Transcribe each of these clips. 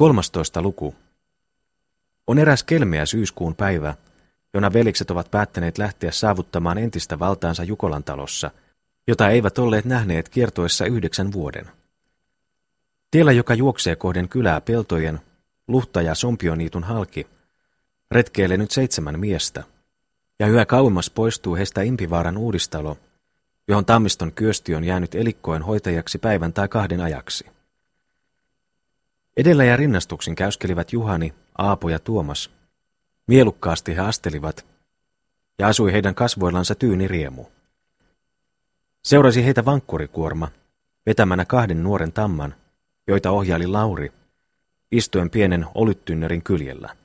13. luku. On eräs kelmeä syyskuun päivä, jona velikset ovat päättäneet lähteä saavuttamaan entistä valtaansa Jukolan talossa, jota eivät olleet nähneet kiertoessa yhdeksän vuoden. Tiellä, joka juoksee kohden kylää peltojen, luhta ja sompioniitun halki, retkeilee nyt seitsemän miestä, ja yhä kauemmas poistuu heistä Impivaaran uudistalo, johon Tammiston kyösti on jäänyt elikkoen hoitajaksi päivän tai kahden ajaksi. Edellä ja rinnastuksin käyskelivät Juhani, Aapo ja Tuomas. Mielukkaasti he astelivat, ja asui heidän kasvoillansa tyyni riemu. Seurasi heitä vankkurikuorma, vetämänä kahden nuoren tamman, joita ohjaili Lauri, istuen pienen olyttynnerin kyljellä.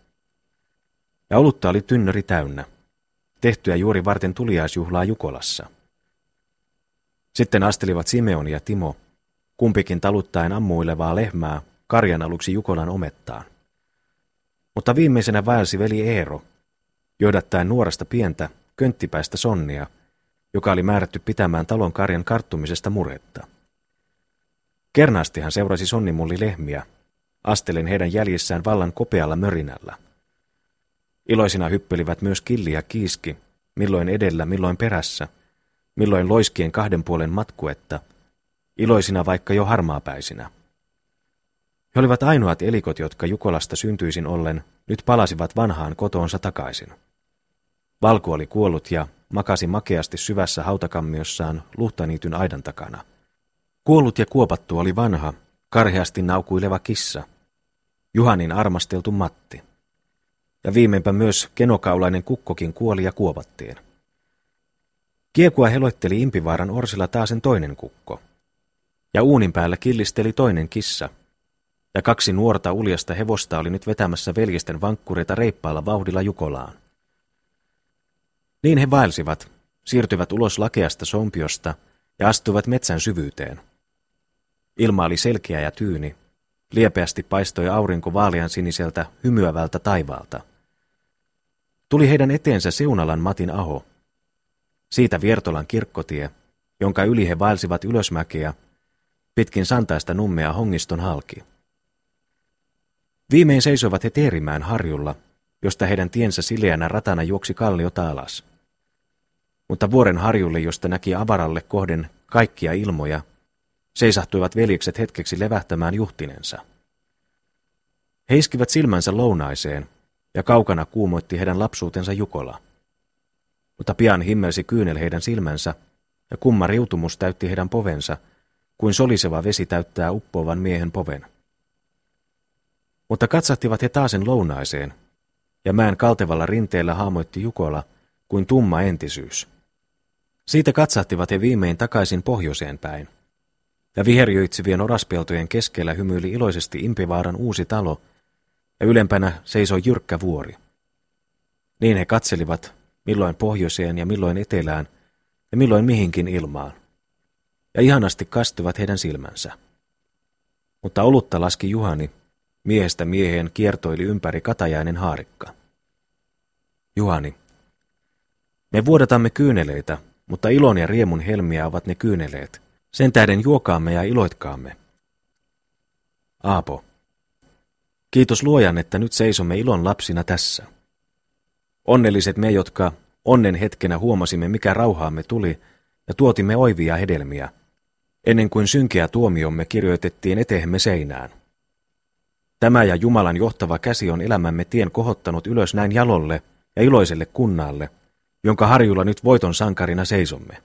Ja olutta oli tynnöri täynnä, tehtyä juuri varten tuliaisjuhlaa Jukolassa. Sitten astelivat Simeon ja Timo, kumpikin taluttaen ammuilevaa lehmää karjan aluksi Jukolan omettaan. Mutta viimeisenä vaelsi veli Eero, johdattaen nuoresta pientä, könttipäistä sonnia, joka oli määrätty pitämään talon karjan karttumisesta muretta. Kernaasti hän seurasi sonnimulli lehmiä, astelen heidän jäljissään vallan kopealla mörinällä. Iloisina hyppelivät myös killi ja kiiski, milloin edellä, milloin perässä, milloin loiskien kahden puolen matkuetta, iloisina vaikka jo harmaapäisinä. He olivat ainoat elikot, jotka Jukolasta syntyisin ollen nyt palasivat vanhaan kotoonsa takaisin. Valku oli kuollut ja makasi makeasti syvässä hautakammiossaan luhtaniityn aidan takana. Kuollut ja kuopattu oli vanha, karheasti naukuileva kissa, Juhanin armasteltu Matti. Ja viimeinpä myös kenokaulainen kukkokin kuoli ja kuopattiin. Kiekua heloitteli Impivaaran orsilla taasen toinen kukko. Ja uunin päällä killisteli toinen kissa – ja kaksi nuorta uljasta hevosta oli nyt vetämässä veljesten vankkureita reippaalla vauhdilla Jukolaan. Niin he vaelsivat, siirtyvät ulos lakeasta sompiosta ja astuivat metsän syvyyteen. Ilma oli selkeä ja tyyni. Liepeästi paistoi aurinko vaalean siniseltä, hymyävältä taivaalta. Tuli heidän eteensä Seunalan Matin aho. Siitä Viertolan kirkkotie, jonka yli he vaelsivat ylösmäkeä, pitkin santaista nummea hongiston halki. Viimein seisoivat he Teerimään harjulla, josta heidän tiensä sileänä ratana juoksi kalliota alas. Mutta vuoren harjulle, josta näki avaralle kohden kaikkia ilmoja, seisahtuivat veljekset hetkeksi levähtämään juhtinensa. He iskivät silmänsä lounaiseen, ja kaukana kuumoitti heidän lapsuutensa Jukola. Mutta pian himmelsi kyynel heidän silmänsä, ja kumma riutumus täytti heidän povensa, kuin soliseva vesi täyttää uppoavan miehen poven. Mutta katsahtivat he taasen lounaiseen, ja mäen kaltevalla rinteellä haamoitti Jukola kuin tumma entisyys. Siitä katsahtivat he viimein takaisin pohjoiseen päin. Ja viherjöitsivien oraspeltojen keskellä hymyili iloisesti Impivaaran uusi talo, ja ylempänä seisoi jyrkkä vuori. Niin he katselivat, milloin pohjoiseen ja milloin etelään, ja milloin mihinkin ilmaan. Ja ihanasti kastuvat heidän silmänsä. Mutta olutta laski Juhani, Miehestä mieheen kiertoili ympäri katajainen haarikka. Juhani. Me vuodatamme kyyneleitä, mutta ilon ja riemun helmiä ovat ne kyyneleet. Sen tähden juokaamme ja iloitkaamme. Aapo. Kiitos luojan, että nyt seisomme ilon lapsina tässä. Onnelliset me, jotka onnen hetkenä huomasimme, mikä rauhaamme tuli, ja tuotimme oivia hedelmiä, ennen kuin synkeä tuomiomme kirjoitettiin eteemme seinään. Tämä ja Jumalan johtava käsi on elämämme tien kohottanut ylös näin jalolle ja iloiselle kunnalle, jonka harjulla nyt voiton sankarina seisomme.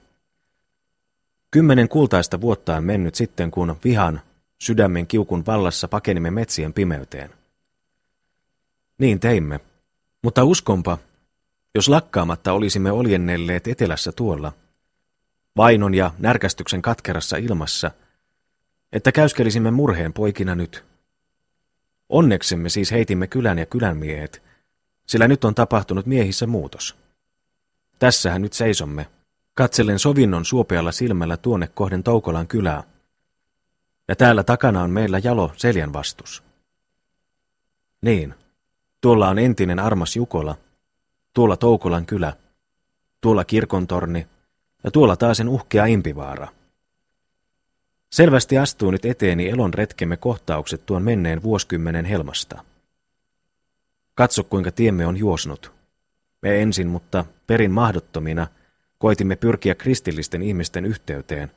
Kymmenen kultaista vuotta on mennyt sitten, kun vihan, sydämen kiukun vallassa pakenimme metsien pimeyteen. Niin teimme, mutta uskonpa, jos lakkaamatta olisimme oljennelleet etelässä tuolla, vainon ja närkästyksen katkerassa ilmassa, että käyskelisimme murheen poikina nyt – Onneksemme siis heitimme kylän ja kylänmiehet, sillä nyt on tapahtunut miehissä muutos. Tässähän nyt seisomme, katsellen sovinnon suopealla silmällä tuonne kohden Toukolan kylää. Ja täällä takana on meillä jalo seljän vastus. Niin, tuolla on entinen armas Jukola, tuolla Toukolan kylä, tuolla kirkontorni ja tuolla taas sen uhkea impivaara. Selvästi astuu nyt eteeni elon retkemme kohtaukset tuon menneen vuosikymmenen helmasta. Katso, kuinka tiemme on juosnut. Me ensin, mutta perin mahdottomina, koitimme pyrkiä kristillisten ihmisten yhteyteen,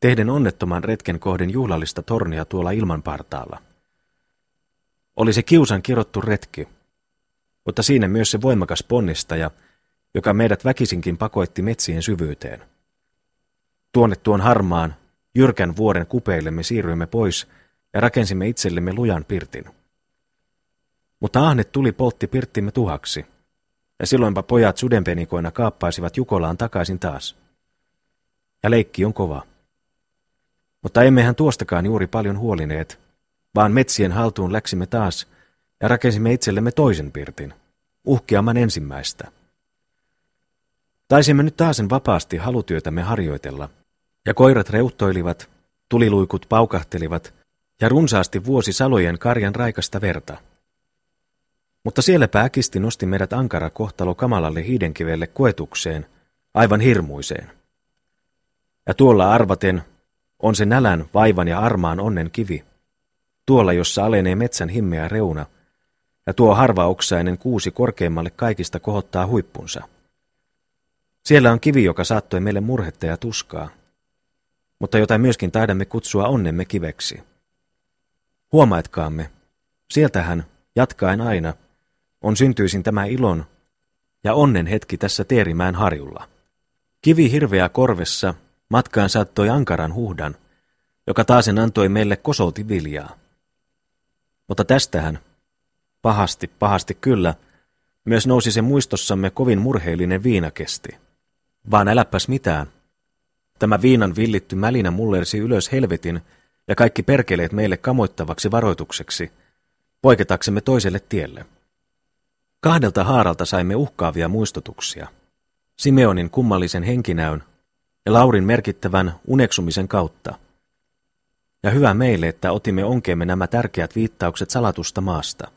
tehden onnettoman retken kohden juhlallista tornia tuolla ilmanpartaalla. Oli se kiusan kirottu retki, mutta siinä myös se voimakas ponnistaja, joka meidät väkisinkin pakoitti metsien syvyyteen. Tuonne tuon harmaan, jyrkän vuoren kupeille me siirryimme pois ja rakensimme itsellemme lujan pirtin. Mutta ahne tuli poltti pirttimme tuhaksi, ja silloinpa pojat sudenpenikoina kaappaisivat Jukolaan takaisin taas. Ja leikki on kova. Mutta emmehän tuostakaan juuri paljon huolineet, vaan metsien haltuun läksimme taas ja rakensimme itsellemme toisen pirtin, uhkeamman ensimmäistä. Taisimme nyt taasen vapaasti halutyötämme harjoitella, ja koirat reuttoilivat, tuliluikut paukahtelivat, ja runsaasti vuosi salojen karjan raikasta verta. Mutta siellä pääkisti nosti meidät ankara kohtalo kamalalle hiidenkivelle koetukseen, aivan hirmuiseen. Ja tuolla arvaten on se nälän, vaivan ja armaan onnen kivi. Tuolla, jossa alenee metsän himmeä reuna, ja tuo harvaoksainen kuusi korkeimmalle kaikista kohottaa huippunsa. Siellä on kivi, joka saattoi meille murhetta ja tuskaa, mutta jota myöskin taidamme kutsua onnemme kiveksi. Huomaitkaamme, sieltähän, jatkaen aina, on syntyisin tämä ilon ja onnen hetki tässä Teerimään harjulla. Kivi hirveä korvessa matkaan saattoi ankaran huhdan, joka taasen antoi meille kosolti viljaa. Mutta tästähän, pahasti, pahasti kyllä, myös nousi se muistossamme kovin murheellinen viinakesti. Vaan äläpäs mitään. Tämä viinan villitty mälinä mullersi ylös helvetin ja kaikki perkeleet meille kamoittavaksi varoitukseksi, poiketaksemme toiselle tielle. Kahdelta haaralta saimme uhkaavia muistutuksia. Simeonin kummallisen henkinäyn ja Laurin merkittävän uneksumisen kautta. Ja hyvä meille, että otimme onkeemme nämä tärkeät viittaukset salatusta maasta.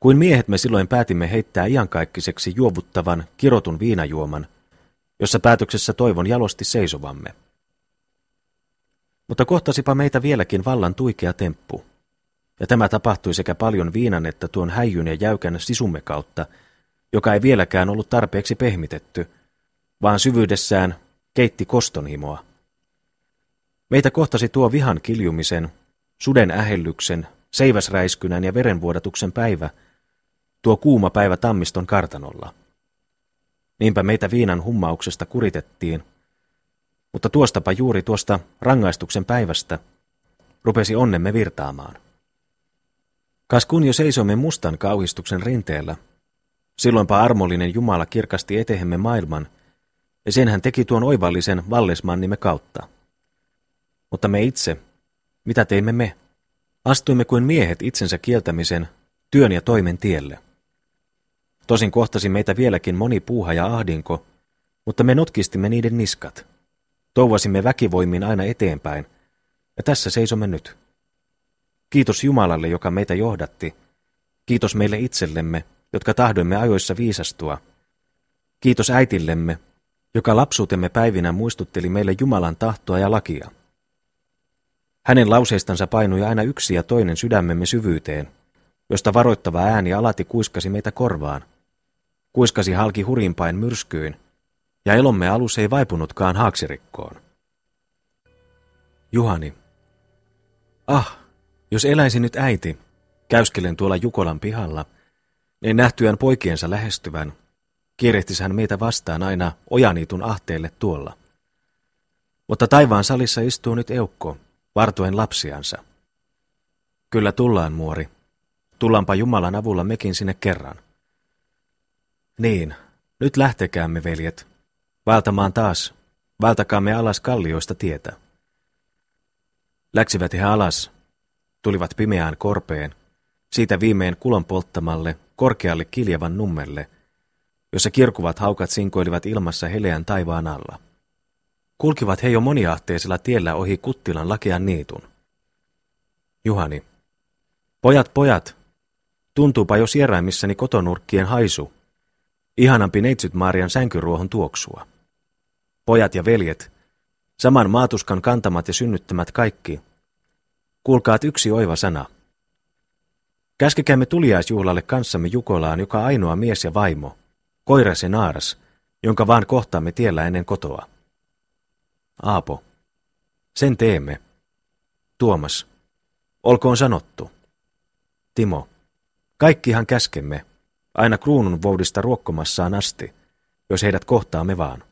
Kuin miehet me silloin päätimme heittää iankaikkiseksi juovuttavan, kirotun viinajuoman, jossa päätöksessä toivon jalosti seisovamme. Mutta kohtasipa meitä vieläkin vallan tuikea temppu. Ja tämä tapahtui sekä paljon viinan että tuon häijyn ja jäykän sisumme kautta, joka ei vieläkään ollut tarpeeksi pehmitetty, vaan syvyydessään keitti kostonhimoa. Meitä kohtasi tuo vihan kiljumisen, suden ähellyksen, seiväsräiskynän ja verenvuodatuksen päivä, tuo kuuma päivä tammiston kartanolla. Niinpä meitä viinan hummauksesta kuritettiin, mutta tuostapa juuri tuosta rangaistuksen päivästä rupesi onnemme virtaamaan. Kas kun jo seisomme mustan kauhistuksen rinteellä, silloinpa armollinen Jumala kirkasti etehemme maailman, ja sen hän teki tuon oivallisen vallesmannimme kautta. Mutta me itse, mitä teimme me? Astuimme kuin miehet itsensä kieltämisen, työn ja toimen tielle. Tosin kohtasi meitä vieläkin moni puuha ja ahdinko, mutta me notkistimme niiden niskat. Touvasimme väkivoimin aina eteenpäin, ja tässä seisomme nyt. Kiitos Jumalalle, joka meitä johdatti. Kiitos meille itsellemme, jotka tahdoimme ajoissa viisastua. Kiitos äitillemme, joka lapsuutemme päivinä muistutteli meille Jumalan tahtoa ja lakia. Hänen lauseistansa painui aina yksi ja toinen sydämemme syvyyteen, josta varoittava ääni alati kuiskasi meitä korvaan. Kuiskasi halki hurimpain myrskyyn, ja elomme alus ei vaipunutkaan haaksirikkoon. Juhani. Ah, jos eläisi nyt äiti, käyskelen tuolla Jukolan pihalla, niin nähtyään poikiensa lähestyvän, kiirehtis hän meitä vastaan aina ojaniitun ahteelle tuolla. Mutta taivaan salissa istuu nyt eukko, vartoen lapsiansa. Kyllä tullaan, muori. Tullaanpa Jumalan avulla mekin sinne kerran. Niin, nyt lähtekäämme, veljet. Valtamaan taas. Valtakaamme alas kallioista tietä. Läksivät he alas, tulivat pimeään korpeen, siitä viimein kulon polttamalle, korkealle kiljavan nummelle, jossa kirkuvat haukat sinkoilivat ilmassa heleän taivaan alla. Kulkivat he jo moniahteisella tiellä ohi Kuttilan lakean niitun. Juhani. Pojat, pojat, tuntuupa jo sieraimissani kotonurkkien haisu, ihanampi neitsyt Maarian sänkyruohon tuoksua. Pojat ja veljet, Saman maatuskan kantamat ja synnyttämät kaikki. Kuulkaat yksi oiva sana. Käskekäämme tuliaisjuhlalle kanssamme Jukolaan joka ainoa mies ja vaimo, koiras ja naaras, jonka vaan kohtaamme tiellä ennen kotoa. Aapo. Sen teemme. Tuomas. Olkoon sanottu. Timo. Kaikkihan käskemme, aina kruunun voudista ruokkomassaan asti, jos heidät kohtaamme vaan.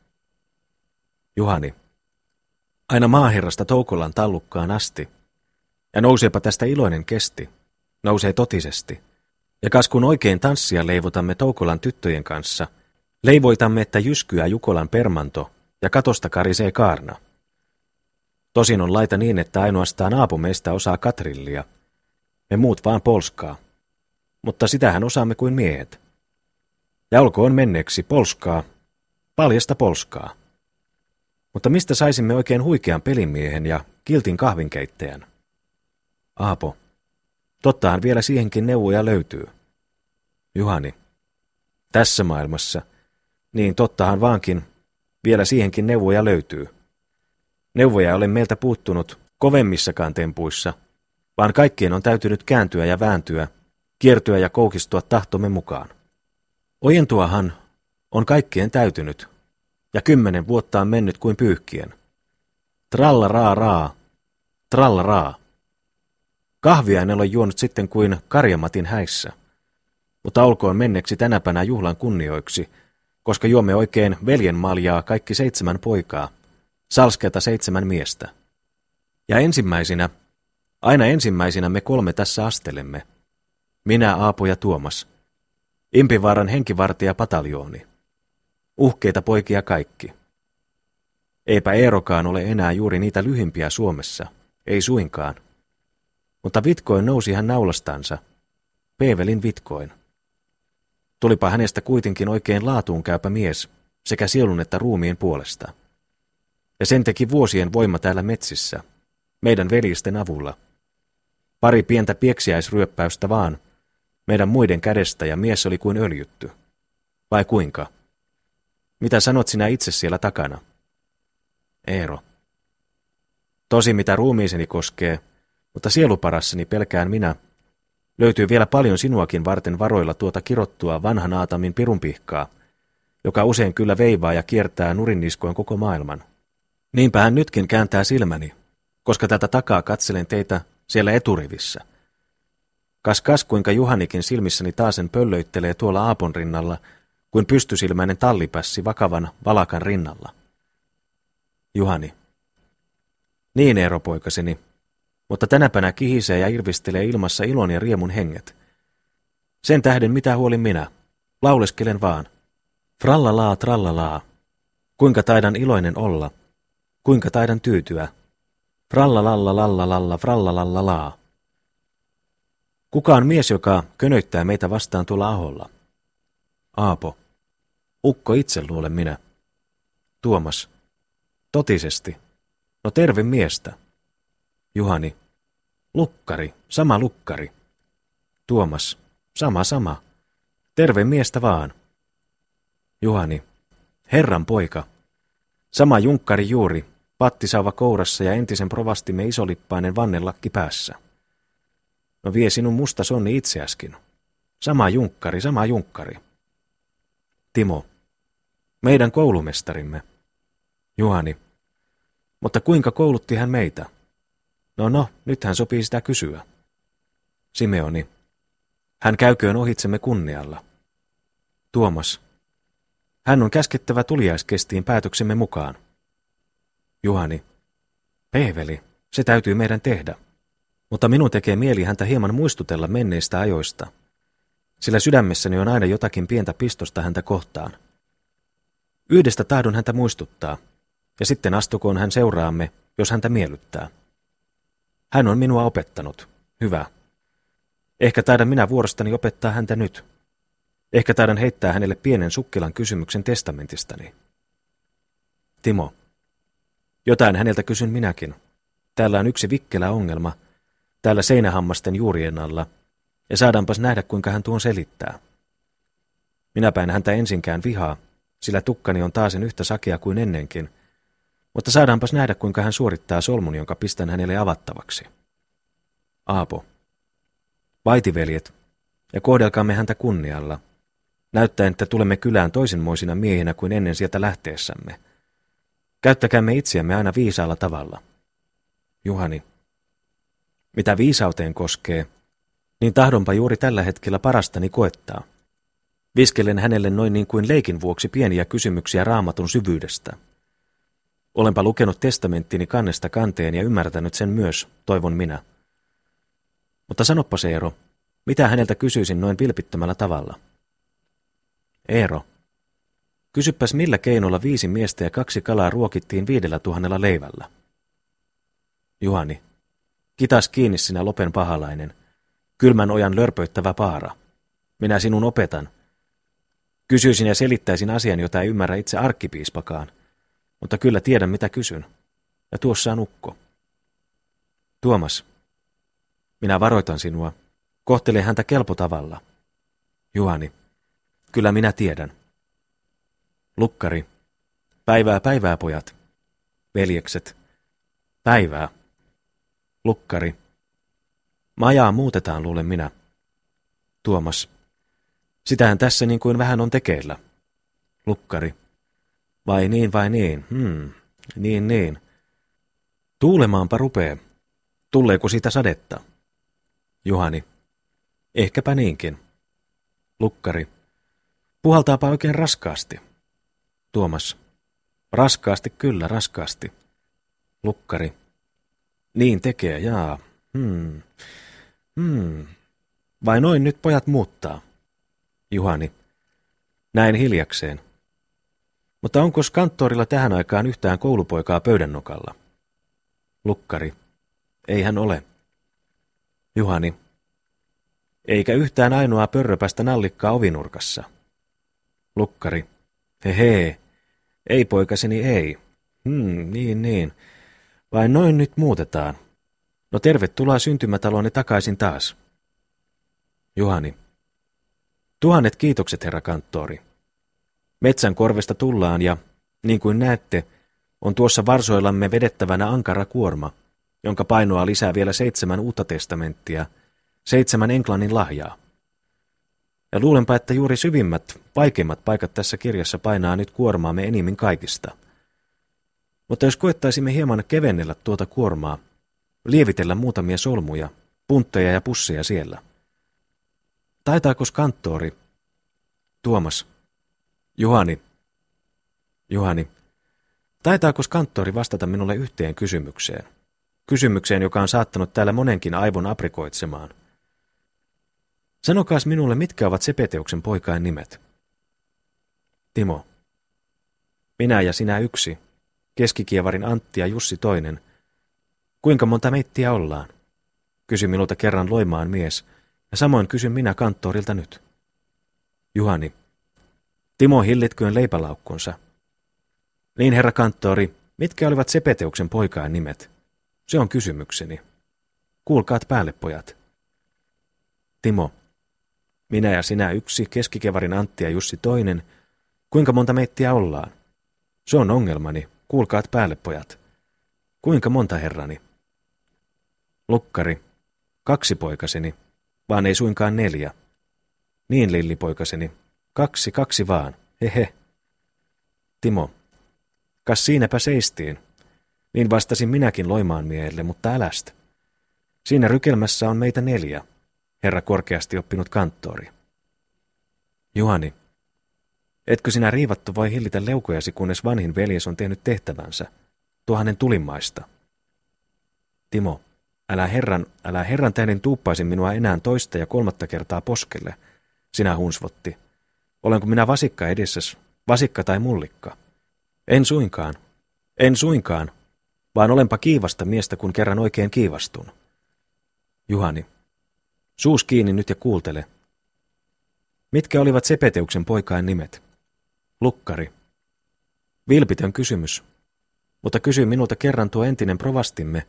Juhani. Aina maaherrasta Toukolan tallukkaan asti. Ja nouseepa tästä iloinen kesti. Nousee totisesti. Ja kas kun oikein tanssia leivotamme Toukolan tyttöjen kanssa, leivoitamme, että jyskyä Jukolan permanto ja katosta karisee kaarna. Tosin on laita niin, että ainoastaan Aapo meistä osaa katrillia. Me muut vaan polskaa. Mutta sitähän osaamme kuin miehet. Ja olkoon menneeksi polskaa, paljasta polskaa. Mutta mistä saisimme oikein huikean pelimiehen ja kiltin kahvinkeittäjän? Aapo. Tottahan vielä siihenkin neuvoja löytyy. Juhani. Tässä maailmassa. Niin tottahan vaankin. Vielä siihenkin neuvoja löytyy. Neuvoja ole meiltä puuttunut kovemmissakaan tempuissa, vaan kaikkien on täytynyt kääntyä ja vääntyä, kiertyä ja koukistua tahtomme mukaan. Ojentuahan on kaikkien täytynyt, ja kymmenen vuotta on mennyt kuin pyyhkien. Tralla raa raa, tralla raa. Kahvia en ole juonut sitten kuin karjamatin häissä, mutta olkoon menneksi tänäpänä juhlan kunnioiksi, koska juomme oikein veljen maljaa kaikki seitsemän poikaa, salsketa seitsemän miestä. Ja ensimmäisinä, aina ensimmäisinä me kolme tässä astelemme. Minä, Aapo ja Tuomas. Impivaaran henkivartija pataljooni. Uhkeita poikia kaikki. Eipä Eerokaan ole enää juuri niitä lyhimpiä Suomessa, ei suinkaan. Mutta Vitkoin nousi hän naulastansa. Peevelin Vitkoin. Tulipa hänestä kuitenkin oikein laatuun käypä mies, sekä sielun että ruumiin puolesta. Ja sen teki vuosien voima täällä metsissä, meidän veljisten avulla. Pari pientä pieksiäisryöppäystä vaan, meidän muiden kädestä ja mies oli kuin öljytty. Vai kuinka? Mitä sanot sinä itse siellä takana? Eero. Tosi mitä ruumiiseni koskee, mutta sieluparassani pelkään minä. Löytyy vielä paljon sinuakin varten varoilla tuota kirottua vanhan aatamin pirunpihkaa, joka usein kyllä veivaa ja kiertää nurinniskoin koko maailman. Niinpä hän nytkin kääntää silmäni, koska tätä takaa katselen teitä siellä eturivissä. Kas kas kuinka Juhanikin silmissäni taasen pöllöittelee tuolla Aapon rinnalla, kuin pystysilmäinen tallipässi vakavan valakan rinnalla. Juhani. Niin, Eero poikaseni, mutta tänäpänä kihisee ja irvistelee ilmassa ilon ja riemun henget. Sen tähden mitä huolin minä, lauleskelen vaan. Frallalaa, trallalaa. Kuinka taidan iloinen olla, kuinka taidan tyytyä. Frallalalla, lalla, lalla, frallalalla, laa. Kuka on mies, joka könöittää meitä vastaan tuolla aholla? Aapo. Ukko itse luulen minä. Tuomas. Totisesti. No terve miestä. Juhani. Lukkari, sama lukkari. Tuomas. Sama sama. Terve miestä vaan. Juhani. Herran poika. Sama junkkari juuri, pattisauva kourassa ja entisen provastimme isolippainen vannelakki päässä. No vie sinun musta sonni itseäskin. Sama junkkari, sama junkkari. Timo. Meidän koulumestarimme. Juhani. Mutta kuinka koulutti hän meitä? No no, nyt hän sopii sitä kysyä. Simeoni. Hän käyköön ohitsemme kunnialla. Tuomas. Hän on käskettävä tuliaiskestiin päätöksemme mukaan. Juhani. Peeveli, se täytyy meidän tehdä. Mutta minun tekee mieli häntä hieman muistutella menneistä ajoista. Sillä sydämessäni on aina jotakin pientä pistosta häntä kohtaan. Yhdestä tahdon häntä muistuttaa, ja sitten astukoon hän seuraamme, jos häntä miellyttää. Hän on minua opettanut. Hyvä. Ehkä taidan minä vuorostani opettaa häntä nyt. Ehkä taidan heittää hänelle pienen sukkelan kysymyksen testamentistani. Timo. Jotain häneltä kysyn minäkin. Täällä on yksi vikkelä ongelma, täällä seinähammasten juurien alla, ja saadaanpas nähdä, kuinka hän tuon selittää. Minäpä en häntä ensinkään vihaa, sillä tukkani on taasen yhtä sakea kuin ennenkin, Mutta saadaanpas nähdä, kuinka hän suorittaa solmun, jonka pistän hänelle avattavaksi. Aapo. Vaitiveljet, ja kohdelkaamme häntä kunnialla, näyttäen, että tulemme kylään toisenmoisina miehinä kuin ennen sieltä lähteessämme. Käyttäkäämme itseämme aina viisaalla tavalla. Juhani. Mitä viisauteen koskee, niin tahdonpa juuri tällä hetkellä parastani koettaa. Viskelen hänelle noin niin kuin leikin vuoksi pieniä kysymyksiä raamatun syvyydestä. Olenpa lukenut testamenttini kannesta kanteen ja ymmärtänyt sen myös, toivon minä. Mutta sanoppa se Eero, mitä häneltä kysyisin noin vilpittömällä tavalla? Eero, kysyppäs millä keinolla viisi miestä ja kaksi kalaa ruokittiin viidellä tuhannella leivällä? Juhani, kitas kiinni sinä lopen pahalainen, kylmän ojan lörpöittävä paara. Minä sinun opetan. Kysyisin ja selittäisin asian, jota ei ymmärrä itse arkkipiispakaan, mutta kyllä tiedän mitä kysyn. Ja tuossa on ukko. Tuomas, minä varoitan sinua. Kohtele häntä kelpo tavalla. Juhani, kyllä minä tiedän. Lukkari, päivää päivää pojat. Veljekset, päivää. Lukkari, majaa muutetaan luulen minä. Tuomas, sitähän tässä niin kuin vähän on tekeillä. Lukkari, vai niin vai niin, hmm, niin niin. Tuulemaanpa rupee. Tuleeko siitä sadetta? Juhani. Ehkäpä niinkin. Lukkari. Puhaltaapa oikein raskaasti. Tuomas. Raskaasti kyllä, raskaasti. Lukkari. Niin tekee, jaa. Hmm. Hmm. Vai noin nyt pojat muuttaa? Juhani. Näin hiljakseen. Mutta onko kanttorilla tähän aikaan yhtään koulupoikaa pöydän nokalla? Lukkari. Ei hän ole. Juhani. Eikä yhtään ainoaa pörröpästä nallikkaa ovinurkassa. Lukkari. Hehe. Ei poikaseni ei. Hmm, niin niin. Vai noin nyt muutetaan. No tervetuloa syntymätaloni takaisin taas. Juhani. Tuhannet kiitokset, herra kanttori. Metsän korvesta tullaan ja, niin kuin näette, on tuossa varsoillamme vedettävänä ankara kuorma – jonka painoa lisää vielä seitsemän uutta testamenttia, seitsemän Englannin lahjaa. Ja luulenpa, että juuri syvimmät, vaikeimmat paikat tässä kirjassa painaa nyt kuormaamme enimmin kaikista. Mutta jos koettaisimme hieman kevennellä tuota kuormaa, lievitellä muutamia solmuja, puntteja ja pusseja siellä. Taitaako kanttori? Tuomas. Juhani. Juhani. Taitaako kanttori vastata minulle yhteen kysymykseen? kysymykseen, joka on saattanut täällä monenkin aivon aprikoitsemaan. Sanokaas minulle, mitkä ovat Sepeteuksen poikain nimet? Timo. Minä ja sinä yksi. Keskikievarin Antti ja Jussi toinen. Kuinka monta meittiä ollaan? Kysy minulta kerran loimaan mies, ja samoin kysyn minä kanttorilta nyt. Juhani. Timo hillitköön leipälaukkunsa. Niin, herra kanttori, mitkä olivat Sepeteuksen poikain nimet? Se on kysymykseni. Kuulkaat päälle, pojat. Timo. Minä ja sinä yksi, keskikevarin Antti ja Jussi toinen. Kuinka monta meittiä ollaan? Se on ongelmani. Kuulkaat päälle, pojat. Kuinka monta herrani? Lukkari. Kaksi poikaseni, vaan ei suinkaan neljä. Niin, lillipoikaseni. Kaksi, kaksi vaan. Hehe. Timo. Kas siinäpä seistiin. Niin vastasin minäkin loimaan miehelle, mutta älästä. Siinä rykelmässä on meitä neljä, herra korkeasti oppinut kanttori. Juhani, etkö sinä riivattu voi hillitä leukojasi, kunnes vanhin veljes on tehnyt tehtävänsä, tuo hänen tulimaista? Timo, älä herran, älä herran tähden tuuppaisi minua enää toista ja kolmatta kertaa poskelle, sinä hunsvotti. Olenko minä vasikka edessäs, vasikka tai mullikka? En suinkaan, en suinkaan, vaan olenpa kiivasta miestä, kun kerran oikein kiivastun. Juhani, suus kiinni nyt ja kuultele. Mitkä olivat Sepeteuksen poikain nimet? Lukkari. Vilpitön kysymys. Mutta kysyi minulta kerran tuo entinen provastimme,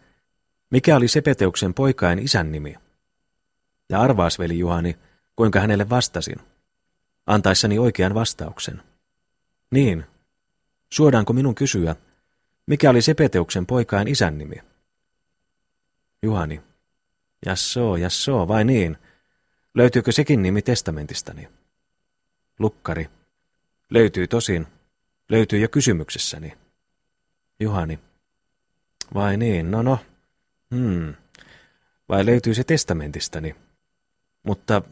mikä oli Sepeteuksen poikain isän nimi. Ja arvaas, veli Juhani, kuinka hänelle vastasin. Antaissani oikean vastauksen. Niin. Suodaanko minun kysyä, Mikä oli Sepeteuksen poikain isän nimi? Juhani. Jassoo, jassoo, vai niin? Löytyykö sekin nimi testamentistani? Lukkari. Löytyy tosin. Löytyy jo kysymyksessäni. Juhani. Vai niin, no no. Hmm. Vai löytyy se testamentistani? Mutta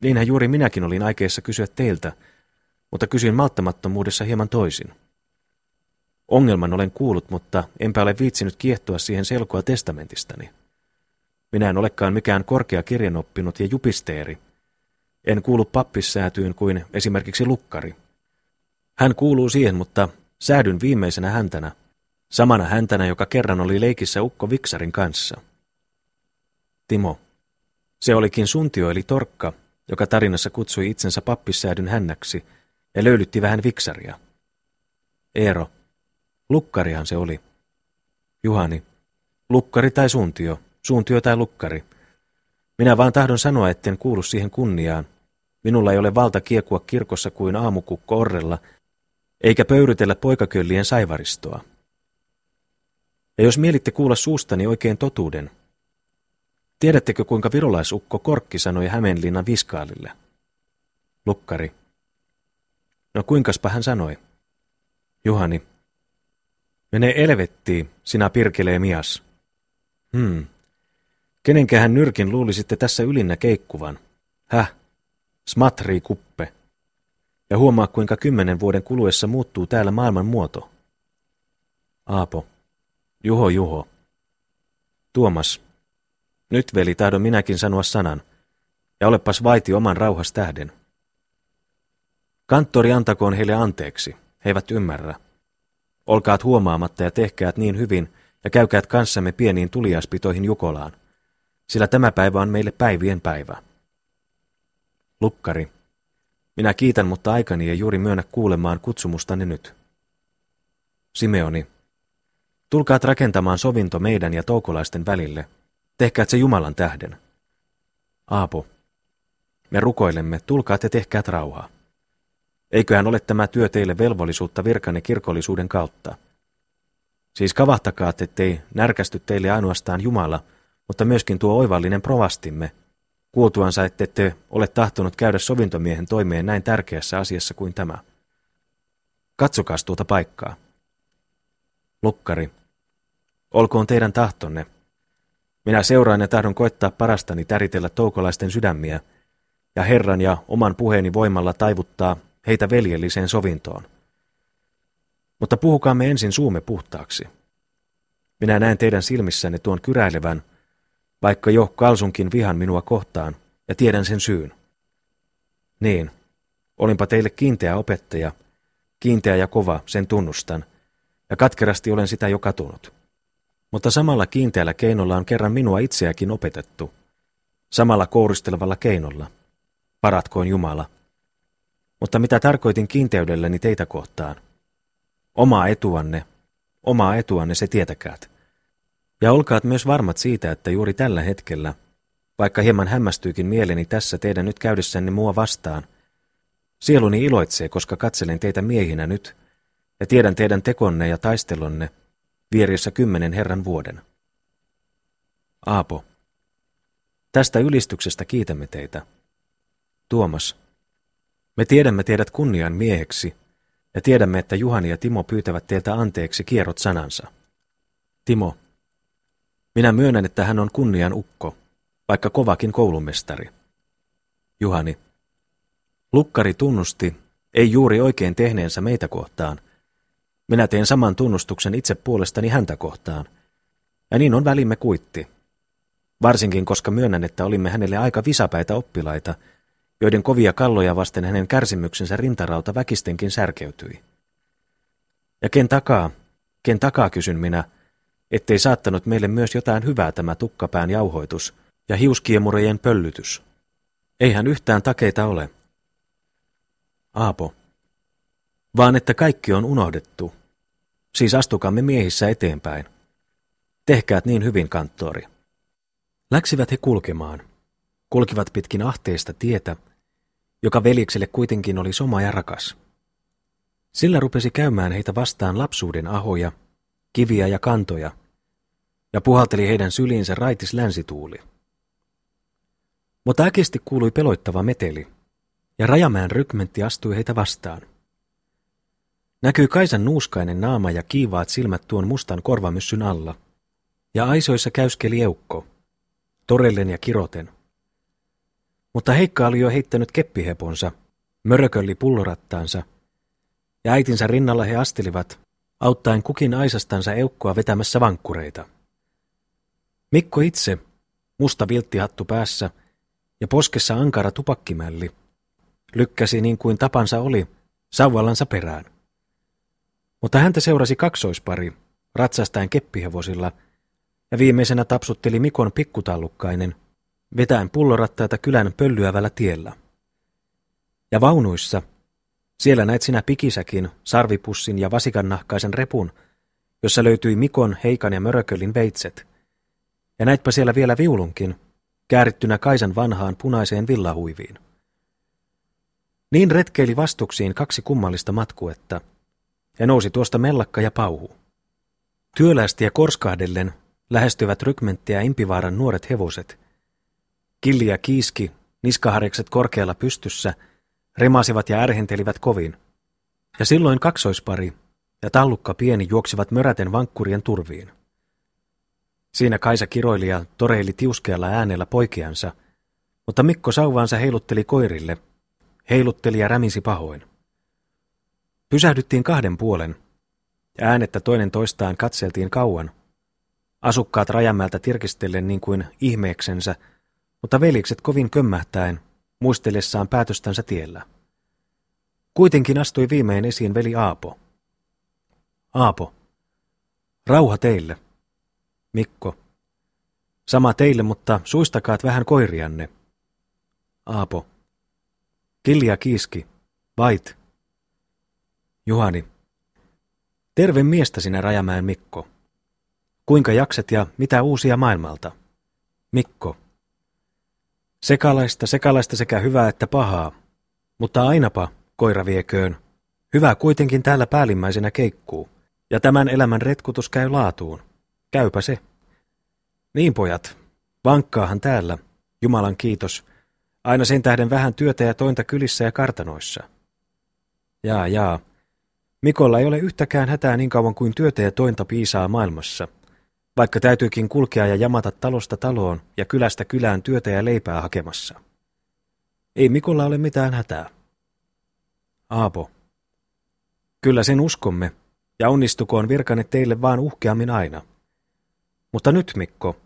niinhän juuri minäkin olin aikeessa kysyä teiltä, mutta kysyin malttamattomuudessa hieman toisin. Ongelman olen kuullut, mutta enpä ole viitsinyt kiehtoa siihen selkoa testamentistani. Minä en olekaan mikään korkea kirjanoppinut ja jupisteeri. En kuulu pappissäätyyn kuin esimerkiksi lukkari. Hän kuuluu siihen, mutta säädyn viimeisenä häntänä, samana häntänä, joka kerran oli leikissä Ukko Viksarin kanssa. Timo. Se olikin suntio eli torkka, joka tarinassa kutsui itsensä pappissäädyn hännäksi ja löylytti vähän Viksaria. Eero. Lukkarihan se oli. Juhani. Lukkari tai suuntio, suuntio tai lukkari. Minä vaan tahdon sanoa, etten kuulu siihen kunniaan. Minulla ei ole valta kiekua kirkossa kuin aamukukko orrella, eikä pöyrytellä poikaköllien saivaristoa. Ja jos mielitte kuulla suustani oikein totuuden, tiedättekö kuinka virolaisukko Korkki sanoi Hämeenlinnan viskaalille? Lukkari. No kuinkaspa hän sanoi? Juhani. Mene elvettiin, sinä pirkelee mias. Hmm. Kenenkähän nyrkin luulisitte tässä ylinnä keikkuvan? Häh? Smatri kuppe. Ja huomaa, kuinka kymmenen vuoden kuluessa muuttuu täällä maailman muoto. Aapo. Juho, Juho. Tuomas. Nyt, veli, tahdon minäkin sanoa sanan. Ja olepas vaiti oman rauhas tähden. Kanttori antakoon heille anteeksi. He eivät ymmärrä. Olkaat huomaamatta ja tehkäät niin hyvin, ja käykäät kanssamme pieniin tuliaspitoihin Jukolaan, sillä tämä päivä on meille päivien päivä. Lukkari. Minä kiitän, mutta aikani ei juuri myönnä kuulemaan kutsumustanne nyt. Simeoni. Tulkaat rakentamaan sovinto meidän ja toukolaisten välille. Tehkäät se Jumalan tähden. Aapo. Me rukoilemme, tulkaat ja tehkäät rauhaa. Eiköhän ole tämä työ teille velvollisuutta virkanne kirkollisuuden kautta. Siis kavahtakaat, ettei närkästy teille ainoastaan Jumala, mutta myöskin tuo oivallinen provastimme, kuultuansa, ette te ole tahtonut käydä sovintomiehen toimeen näin tärkeässä asiassa kuin tämä. Katsokaa tuota paikkaa. Lukkari, olkoon teidän tahtonne. Minä seuraan ja tahdon koettaa parastani täritellä toukolaisten sydämiä, ja Herran ja oman puheeni voimalla taivuttaa heitä veljelliseen sovintoon. Mutta puhukaamme ensin suumme puhtaaksi. Minä näen teidän silmissänne tuon kyräilevän, vaikka jo kalsunkin vihan minua kohtaan, ja tiedän sen syyn. Niin, olinpa teille kiinteä opettaja, kiinteä ja kova, sen tunnustan, ja katkerasti olen sitä jo katunut. Mutta samalla kiinteällä keinolla on kerran minua itseäkin opetettu, samalla kouristelevalla keinolla. Paratkoon Jumala. Mutta mitä tarkoitin kiinteydelläni teitä kohtaan? Omaa etuanne, omaa etuanne se tietäkäät. Ja olkaat myös varmat siitä, että juuri tällä hetkellä, vaikka hieman hämmästyykin mieleni tässä teidän nyt käydessänne mua vastaan, sieluni iloitsee, koska katselen teitä miehinä nyt, ja tiedän teidän tekonne ja taistelonne vierissä kymmenen herran vuoden. Aapo. Tästä ylistyksestä kiitämme teitä. Tuomas. Me tiedämme teidät kunnian mieheksi, ja tiedämme, että Juhani ja Timo pyytävät teiltä anteeksi kierrot sanansa. Timo. Minä myönnän, että hän on kunnian ukko, vaikka kovakin koulumestari. Juhani. Lukkari tunnusti, ei juuri oikein tehneensä meitä kohtaan. Minä teen saman tunnustuksen itse puolestani häntä kohtaan. Ja niin on välimme kuitti. Varsinkin, koska myönnän, että olimme hänelle aika visapäitä oppilaita, joiden kovia kalloja vasten hänen kärsimyksensä rintarauta väkistenkin särkeytyi. Ja ken takaa, ken takaa kysyn minä, ettei saattanut meille myös jotain hyvää tämä tukkapään jauhoitus ja hiuskiemurejen pöllytys. Eihän yhtään takeita ole. Aapo. Vaan että kaikki on unohdettu. Siis astukamme miehissä eteenpäin. Tehkäät niin hyvin, kanttori. Läksivät he kulkemaan. Kulkivat pitkin ahteista tietä, joka veljekselle kuitenkin oli soma ja rakas. Sillä rupesi käymään heitä vastaan lapsuuden ahoja kiviä ja kantoja, ja puhalteli heidän syliinsä raitis länsituuli. Mutta äkisti kuului peloittava meteli, ja Rajamäen rykmentti astui heitä vastaan. Näkyi Kaisan nuuskainen naama ja kiivaat silmät tuon mustan korvamyssyn alla, ja aisoissa käyskeli eukko, torellen ja kiroten. Mutta Heikka oli jo heittänyt keppiheponsa, mörökölli pullorattaansa, ja äitinsä rinnalla he astelivat, auttaen kukin aisastansa eukkoa vetämässä vankkureita. Mikko itse, musta vilttihattu päässä ja poskessa ankara tupakkimälli, lykkäsi niin kuin tapansa oli, sauvallansa perään. Mutta häntä seurasi kaksoispari, ratsastaen keppihevosilla, ja viimeisenä tapsutteli Mikon pikkutallukkainen, vetäen pullorattaita kylän pöllyävällä tiellä. Ja vaunuissa, siellä näit sinä pikisäkin, sarvipussin ja vasikannahkaisen repun, jossa löytyi Mikon, Heikan ja Mörökölin veitset. Ja näitpä siellä vielä viulunkin, käärittynä Kaisan vanhaan punaiseen villahuiviin. Niin retkeili vastuksiin kaksi kummallista matkuetta, ja nousi tuosta mellakka ja pauhu. Työlästi ja korskahdellen lähestyvät rykmenttiä Impivaaran nuoret hevoset. Killi ja kiiski, niskaharekset korkealla pystyssä, remasivat ja ärhentelivät kovin. Ja silloin kaksoispari ja tallukka pieni juoksivat möräten vankkurien turviin. Siinä Kaisa kiroili ja toreili tiuskealla äänellä poikiansa, mutta Mikko sauvaansa heilutteli koirille, heilutteli ja rämisi pahoin. Pysähdyttiin kahden puolen, ja äänettä toinen toistaan katseltiin kauan. Asukkaat Rajamäeltä tirkistellen niin kuin ihmeeksensä, mutta velikset kovin kömmähtäen, muistellessaan päätöstänsä tiellä. Kuitenkin astui viimein esiin veli Aapo. Aapo, rauha teille. Mikko, sama teille, mutta suistakaat vähän koirianne. Aapo, Kilja kiiski, vait. Juhani, terve miestä sinä Rajamäen Mikko. Kuinka jakset ja mitä uusia maailmalta? Mikko, Sekalaista, sekalaista sekä hyvää että pahaa. Mutta ainapa, koira vieköön. Hyvä kuitenkin täällä päällimmäisenä keikkuu. Ja tämän elämän retkutus käy laatuun. Käypä se. Niin pojat, vankkaahan täällä, Jumalan kiitos. Aina sen tähden vähän työtä ja tointa kylissä ja kartanoissa. Jaa, jaa. Mikolla ei ole yhtäkään hätää niin kauan kuin työtä ja tointa piisaa maailmassa – vaikka täytyykin kulkea ja jamata talosta taloon ja kylästä kylään työtä ja leipää hakemassa. Ei Mikolla ole mitään hätää. Aapo. Kyllä sen uskomme, ja onnistukoon virkane teille vaan uhkeammin aina. Mutta nyt, Mikko,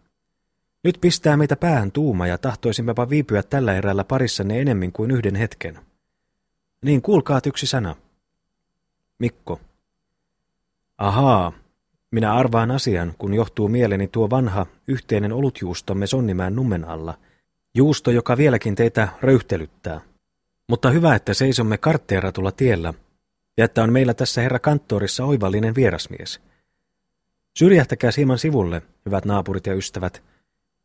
nyt pistää meitä päähän tuuma ja tahtoisimmepa viipyä tällä erällä parissanne enemmän kuin yhden hetken. Niin kuulkaat yksi sana. Mikko. Ahaa, minä arvaan asian, kun johtuu mieleni tuo vanha, yhteinen olutjuustomme Sonnimään nummen alla. Juusto, joka vieläkin teitä röyhtelyttää. Mutta hyvä, että seisomme kartteeratulla tiellä, ja että on meillä tässä herra kanttorissa oivallinen vierasmies. Syrjähtäkää hieman sivulle, hyvät naapurit ja ystävät.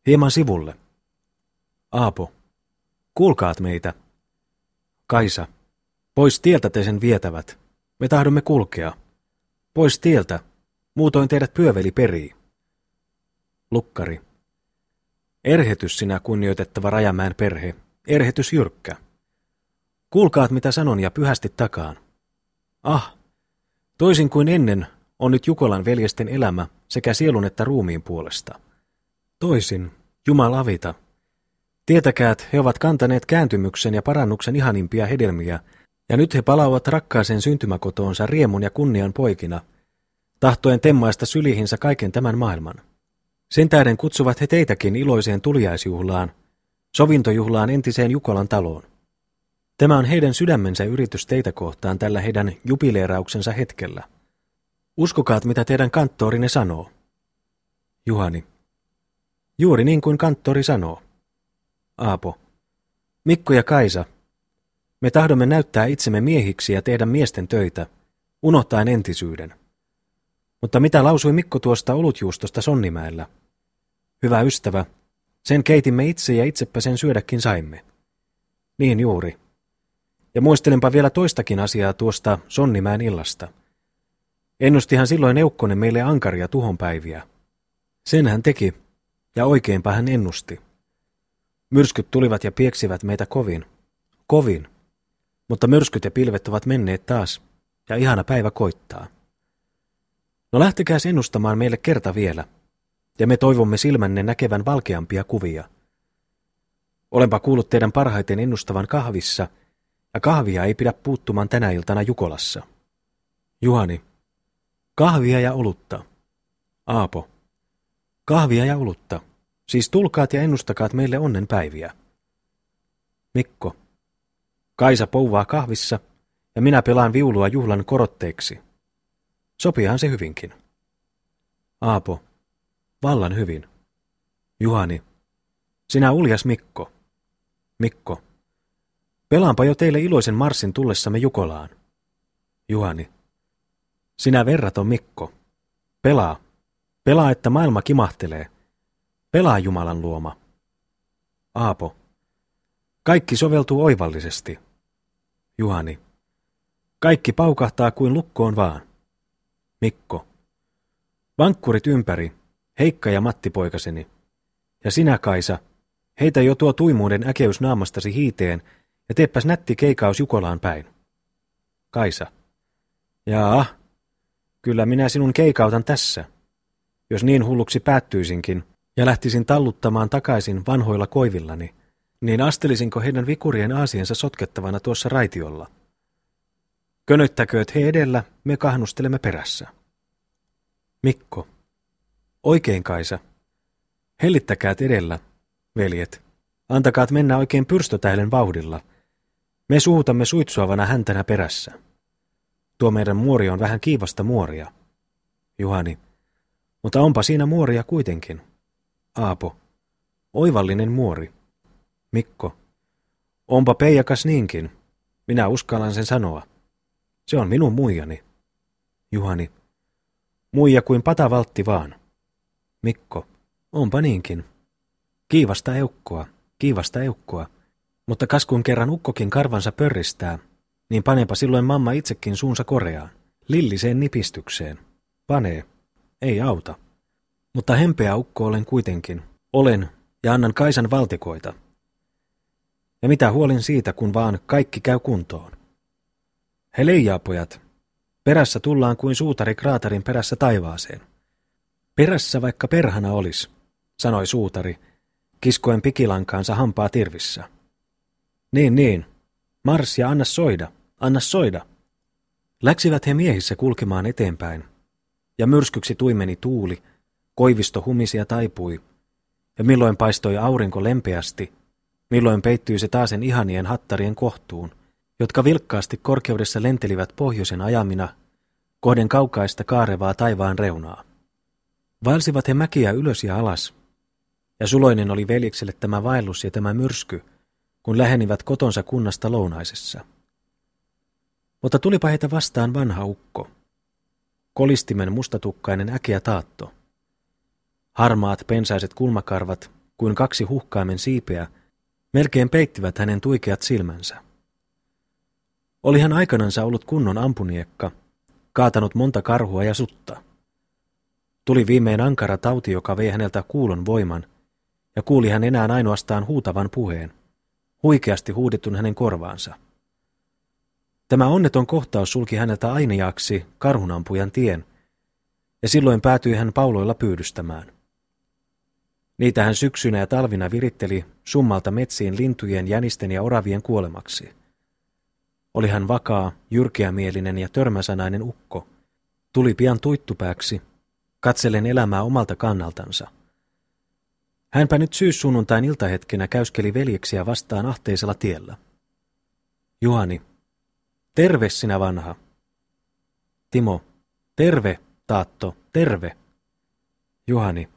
Hieman sivulle. Aapo, kuulkaat meitä. Kaisa, pois tieltä te sen vietävät. Me tahdomme kulkea. Pois tieltä, Muutoin teidät pyöveli perii. Lukkari. Erhetys sinä kunnioitettava Rajamäen perhe, erhetys jyrkkä. Kuulkaat mitä sanon ja pyhästi takaan. Ah, toisin kuin ennen on nyt Jukolan veljesten elämä sekä sielun että ruumiin puolesta. Toisin, Jumala avita. Tietäkäät, he ovat kantaneet kääntymyksen ja parannuksen ihanimpia hedelmiä, ja nyt he palaavat rakkaaseen syntymäkotoonsa riemun ja kunnian poikina – tahtoen temmaista sylihinsä kaiken tämän maailman. Sen tähden kutsuvat he teitäkin iloiseen tuliaisjuhlaan, sovintojuhlaan entiseen Jukolan taloon. Tämä on heidän sydämensä yritys teitä kohtaan tällä heidän jubileerauksensa hetkellä. Uskokaat, mitä teidän kanttorinne sanoo. Juhani. Juuri niin kuin kanttori sanoo. Aapo. Mikko ja Kaisa. Me tahdomme näyttää itsemme miehiksi ja tehdä miesten töitä, unohtaen entisyyden. Mutta mitä lausui Mikko tuosta olutjuustosta Sonnimäellä? Hyvä ystävä, sen keitimme itse ja itsepä sen syödäkin saimme. Niin juuri. Ja muistelenpa vielä toistakin asiaa tuosta Sonnimäen illasta. Ennustihan silloin Eukkonen meille ankaria tuhonpäiviä. Sen hän teki, ja oikeinpä hän ennusti. Myrskyt tulivat ja pieksivät meitä kovin. Kovin. Mutta myrskyt ja pilvet ovat menneet taas, ja ihana päivä koittaa. No lähtekääs ennustamaan meille kerta vielä, ja me toivomme silmänne näkevän valkeampia kuvia. Olenpa kuullut teidän parhaiten ennustavan kahvissa, ja kahvia ei pidä puuttumaan tänä iltana Jukolassa. Juhani. Kahvia ja olutta. Aapo. Kahvia ja olutta. Siis tulkaat ja ennustakaat meille onnenpäiviä. Mikko. Kaisa pouvaa kahvissa, ja minä pelaan viulua juhlan korotteeksi. Sopiihan se hyvinkin. Aapo. Vallan hyvin. Juhani. Sinä uljas Mikko. Mikko. Pelaanpa jo teille iloisen marssin tullessamme Jukolaan. Juhani. Sinä verraton Mikko. Pelaa. Pelaa, että maailma kimahtelee. Pelaa Jumalan luoma. Aapo. Kaikki soveltuu oivallisesti. Juhani. Kaikki paukahtaa kuin lukkoon vaan. Mikko. Vankkurit ympäri, Heikka ja Matti poikaseni. Ja sinä, Kaisa, heitä jo tuo tuimuuden äkeys naamastasi hiiteen ja teepäs nätti keikaus Jukolaan päin. Kaisa. Jaa, kyllä minä sinun keikautan tässä. Jos niin hulluksi päättyisinkin ja lähtisin talluttamaan takaisin vanhoilla koivillani, niin astelisinko heidän vikurien aasiensa sotkettavana tuossa raitiolla? Könöttäkööt he edellä, me kahnustelemme perässä. Mikko. Oikein Kaisa. Hellittäkäät edellä, veljet. Antakaat mennä oikein pyrstötähden vauhdilla. Me suutamme suitsuavana häntänä perässä. Tuo meidän muori on vähän kiivasta muoria. Juhani. Mutta onpa siinä muoria kuitenkin. Aapo. Oivallinen muori. Mikko. Onpa peijakas niinkin. Minä uskallan sen sanoa. Se on minun muijani. Juhani. Muija kuin patavaltti vaan. Mikko. Onpa niinkin. Kiivasta eukkoa, kiivasta eukkoa. Mutta kas kun kerran ukkokin karvansa pörristää, niin panepa silloin mamma itsekin suunsa koreaan. Lilliseen nipistykseen. Panee. Ei auta. Mutta hempeä ukko olen kuitenkin. Olen ja annan Kaisan valtikoita. Ja mitä huolin siitä, kun vaan kaikki käy kuntoon. He leijaa, pojat. Perässä tullaan kuin suutari kraatarin perässä taivaaseen. Perässä vaikka perhana olis, sanoi suutari, kiskoen pikilankaansa hampaa tirvissä. Niin, niin. Mars ja anna soida, anna soida. Läksivät he miehissä kulkemaan eteenpäin, ja myrskyksi tuimeni tuuli, koivisto humisi ja taipui, ja milloin paistoi aurinko lempeästi, milloin peittyi se taasen ihanien hattarien kohtuun, jotka vilkkaasti korkeudessa lentelivät pohjoisen ajamina, kohden kaukaista kaarevaa taivaan reunaa. Vaelsivat he mäkiä ylös ja alas, ja suloinen oli veljekselle tämä vaellus ja tämä myrsky, kun lähenivät kotonsa kunnasta lounaisessa. Mutta tulipa heitä vastaan vanha ukko. Kolistimen mustatukkainen äkeä taatto. Harmaat pensaiset kulmakarvat, kuin kaksi huhkaimen siipeä, melkein peittivät hänen tuikeat silmänsä. Oli hän aikanansa ollut kunnon ampuniekka, kaatanut monta karhua ja sutta. Tuli viimein ankara tauti, joka vei häneltä kuulon voiman, ja kuuli hän enää ainoastaan huutavan puheen, huikeasti huudettun hänen korvaansa. Tämä onneton kohtaus sulki häneltä ainiaksi karhunampujan tien, ja silloin päätyi hän pauloilla pyydystämään. Niitä hän syksynä ja talvina viritteli summalta metsiin lintujen, jänisten ja oravien kuolemaksi. Oli hän vakaa, jyrkeämielinen ja törmäsanainen ukko. Tuli pian tuittupääksi, katsellen elämää omalta kannaltansa. Hänpä nyt syyssunnuntain iltahetkenä käyskeli veljeksiä vastaan ahteisella tiellä. Juhani, terve sinä vanha. Timo, terve, Taatto, terve. Juhani,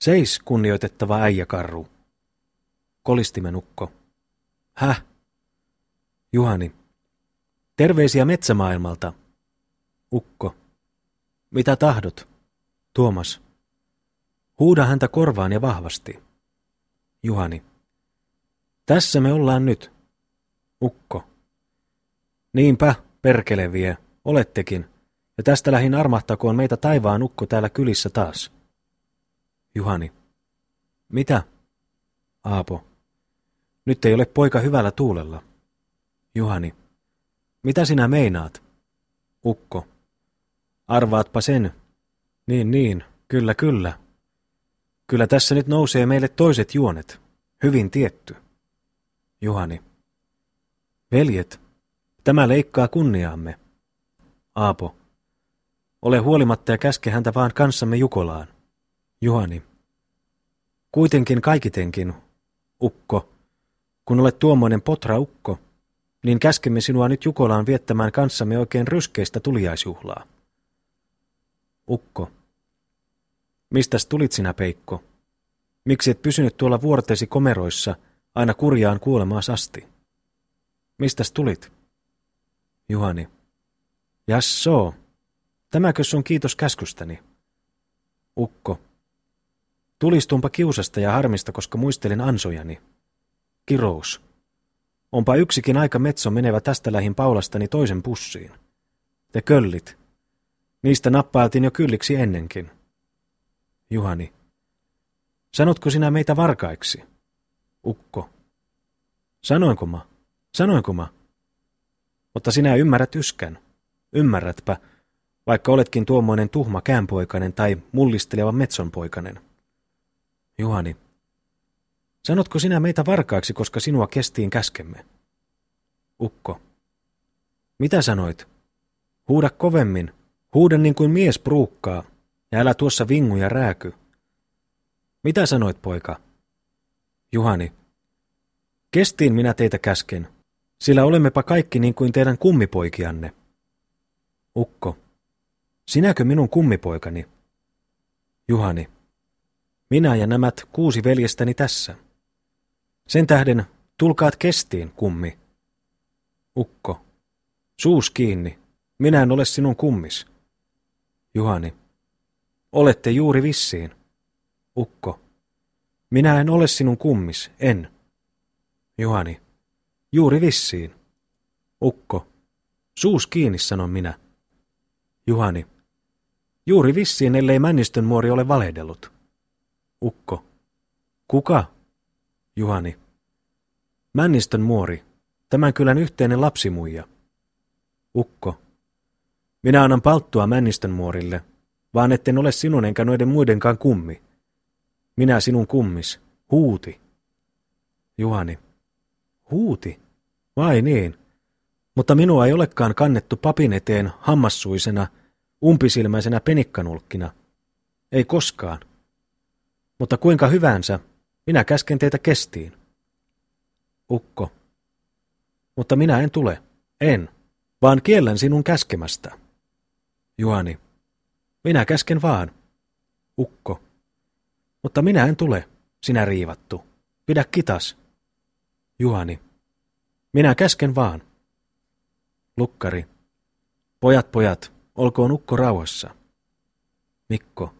seis kunnioitettava äijäkarru. Kolistimen ukko. Häh? Juhani, terveisiä metsämaailmalta. Ukko, mitä tahdot? Tuomas. Huuda häntä korvaan ja vahvasti. Juhani. Tässä me ollaan nyt. Ukko. Niinpä, perkeleviä, olettekin. Ja tästä lähin armahtakoon meitä taivaan ukko täällä kylissä taas. Juhani. Mitä? Aapo. Nyt ei ole poika hyvällä tuulella. Juhani. Mitä sinä meinaat? Ukko. Arvaatpa sen. Niin, niin, kyllä, kyllä. Kyllä tässä nyt nousee meille toiset juonet. Hyvin tietty. Juhani. Veljet, tämä leikkaa kunniaamme. Aapo. Ole huolimatta ja käske häntä vaan kanssamme Jukolaan. Juhani. Kuitenkin kaikitenkin, ukko, kun olet tuommoinen potra ukko, niin käskemme sinua nyt Jukolaan viettämään kanssamme oikein ryskeistä tuliaisjuhlaa. Ukko. Mistäs tulit sinä, Peikko? Miksi et pysynyt tuolla vuortesi komeroissa aina kurjaan kuolemaas asti? Mistäs tulit? Juhani. Jassoo. Tämäkös on kiitos käskystäni? Ukko. Tulistumpa kiusasta ja harmista, koska muistelin ansojani. Kirous. Onpa yksikin aika metso menevä tästä lähin Paulastani toisen pussiin. Te köllit. Niistä nappailtiin jo kylliksi ennenkin. Juhani. Sanotko sinä meitä varkaiksi? Ukko. Sanoinko mä? Sanoinko mä? Mutta sinä ymmärrät yskän. Ymmärrätpä, vaikka oletkin tuommoinen tuhma käänpoikainen tai mullisteleva metsonpoikainen. Juhani. Sanotko sinä meitä varkaiksi, koska sinua kestiin käskemme? Ukko. Mitä sanoit? Huuda kovemmin. Huuda niin kuin mies pruukkaa. Ja älä tuossa vingu ja rääky. Mitä sanoit, poika? Juhani. Kestiin minä teitä käsken, sillä olemmepa kaikki niin kuin teidän kummipoikianne. Ukko. Sinäkö minun kummipoikani? Juhani. Minä ja nämä kuusi veljestäni tässä. Sen tähden tulkaat kestiin, kummi. Ukko. Suus kiinni. Minä en ole sinun kummis. Juhani. Olette juuri vissiin. Ukko. Minä en ole sinun kummis, en. Juhani. Juuri vissiin. Ukko. Suus kiinni, sanon minä. Juhani. Juuri vissiin, ellei Männistön muori ole valehdellut. Ukko. Kuka? Juhani. Männistön muori. Tämän kylän yhteinen lapsimuija. Ukko. Minä annan palttua Männistön muorille, vaan etten ole sinun enkä noiden muidenkaan kummi. Minä sinun kummis. Huuti. Juhani. Huuti? Vai niin? Mutta minua ei olekaan kannettu papin eteen hammassuisena, umpisilmäisenä penikkanulkkina. Ei koskaan. Mutta kuinka hyvänsä, minä käsken teitä kestiin. Ukko. Mutta minä en tule. En. Vaan kiellän sinun käskemästä. Juhani. Minä käsken vaan. Ukko. Mutta minä en tule, sinä riivattu. Pidä kitas. Juhani. Minä käsken vaan. Lukkari. Pojat, pojat, olkoon ukko rauhassa. Mikko.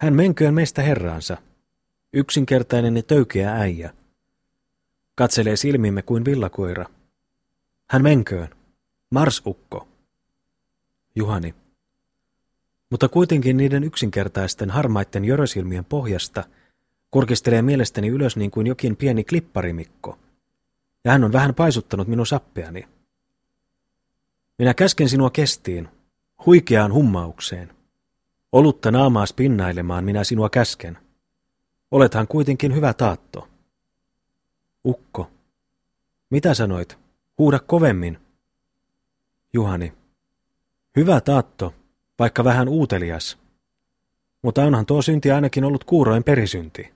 Hän menköön meistä herraansa. Yksinkertainen ja töykeä äijä. Katselee silmimme kuin villakoira. Hän menköön. Mars ukko. Juhani. Mutta kuitenkin niiden yksinkertaisten harmaitten jörösilmien pohjasta kurkistelee mielestäni ylös niin kuin jokin pieni klipparimikko. Ja hän on vähän paisuttanut minun sappeani. Minä käsken sinua kestiin, huikeaan hummaukseen. Olutta naamaas pinnailemaan minä sinua käsken. Olethan kuitenkin hyvä taatto. Ukko. Mitä sanoit? Huuda kovemmin. Juhani. Hyvä taatto, vaikka vähän uutelias. Mutta onhan tuo synti ainakin ollut kuuroin perisynti.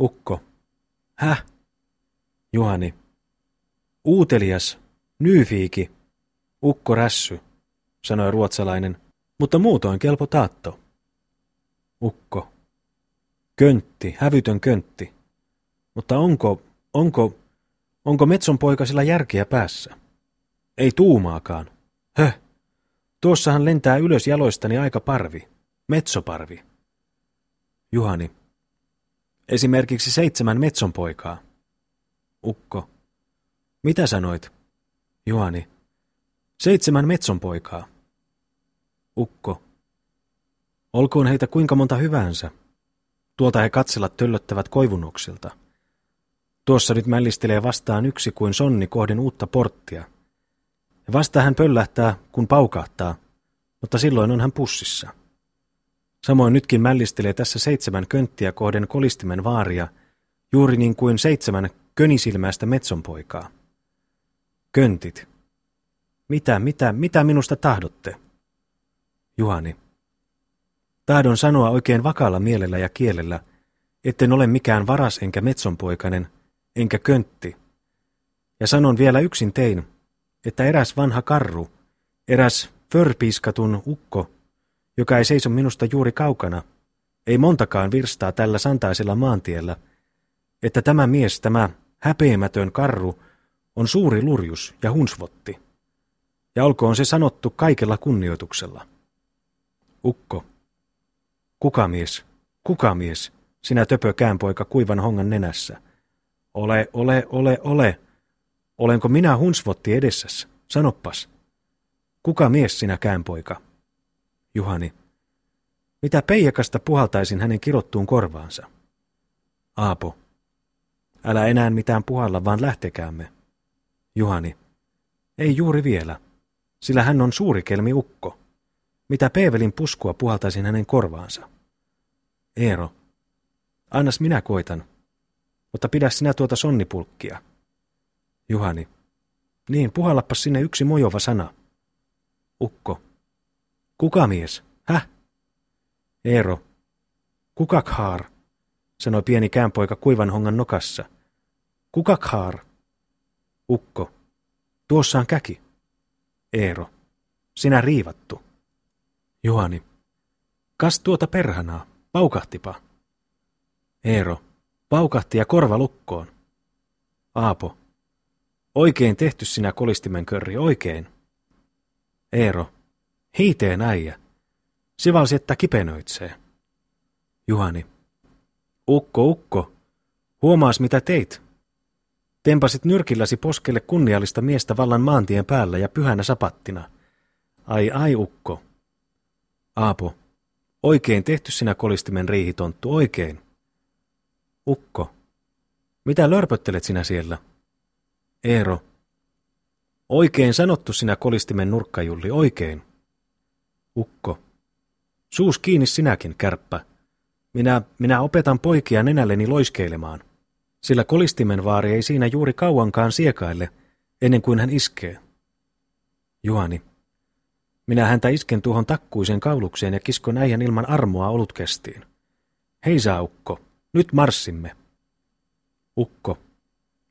Ukko. Häh? Juhani. Uutelias, nyyfiiki, ukko rässy, sanoi ruotsalainen, mutta muutoin kelpo taatto. Ukko. Köntti, hävytön köntti. Mutta onko, onko, onko Metson poikasilla järkeä päässä? Ei tuumaakaan. Höh, Tuossahan lentää ylös jaloistani aika parvi, metsoparvi. Juhani. Esimerkiksi seitsemän metsonpoikaa. Ukko. Mitä sanoit? Juhani. Seitsemän metson poikaa. Ukko. Olkoon heitä kuinka monta hyvänsä. Tuolta he katselat töllöttävät koivunoksilta. Tuossa nyt mällistelee vastaan yksi kuin sonni kohden uutta porttia. Ja vasta hän pöllähtää, kun paukahtaa, mutta silloin on hän pussissa. Samoin nytkin mällistelee tässä seitsemän könttiä kohden kolistimen vaaria, juuri niin kuin seitsemän könisilmäistä metsonpoikaa. Köntit. Mitä, mitä, mitä minusta tahdotte? Juhani. Tahdon sanoa oikein vakaalla mielellä ja kielellä, etten ole mikään varas enkä metsonpoikainen, enkä köntti. Ja sanon vielä yksin tein, että eräs vanha karru, eräs förpiiskatun ukko, joka ei seiso minusta juuri kaukana, ei montakaan virstaa tällä santaisella maantiellä, että tämä mies, tämä häpeämätön karru, on suuri lurjus ja hunsvotti. Ja olkoon se sanottu kaikella kunnioituksella. Ukko. Kuka mies? Kuka mies? Sinä töpö käänpoika kuivan hongan nenässä. Ole, ole, ole, ole. Olenko minä hunsvotti edessäs? Sanoppas. Kuka mies sinä käänpoika? Juhani. Mitä peijakasta puhaltaisin hänen kirottuun korvaansa? Aapo. Älä enää mitään puhalla, vaan lähtekäämme. Juhani. Ei juuri vielä, sillä hän on suuri kelmi ukko. Mitä Peevelin puskua puhaltaisin hänen korvaansa? Eero. Annas minä koitan, mutta pidä sinä tuota sonnipulkkia. Juhani. Niin, puhallappas sinne yksi mojova sana. Ukko. Kuka mies? Häh? Eero. Kukakhaar, sanoi pieni käänpoika kuivan hongan nokassa. Kukakhaar. Ukko. Tuossa on käki. Eero. Sinä riivattu. Juhani. Kas tuota perhanaa, paukahtipa. Eero. Paukahti ja korva lukkoon. Aapo. Oikein tehty sinä kolistimen körri, oikein. Eero. Hiiteen äijä. Sivalsi, että kipenöitsee. Juhani. Ukko, ukko. Huomaas mitä teit. Tempasit nyrkilläsi poskelle kunniallista miestä vallan maantien päällä ja pyhänä sapattina. Ai ai, ukko. Aapo. Oikein tehty sinä kolistimen riihitonttu, oikein. Ukko. Mitä lörpöttelet sinä siellä? Eero. Oikein sanottu sinä kolistimen nurkkajulli, oikein. Ukko. Suus kiinni sinäkin, kärppä. Minä, minä opetan poikia nenälleni loiskeilemaan, sillä kolistimen vaari ei siinä juuri kauankaan siekaille, ennen kuin hän iskee. Juhani. Minä häntä isken tuohon takkuisen kaulukseen ja kiskon äijän ilman armoa olutkestiin. Heisa, Ukko, nyt marssimme. Ukko.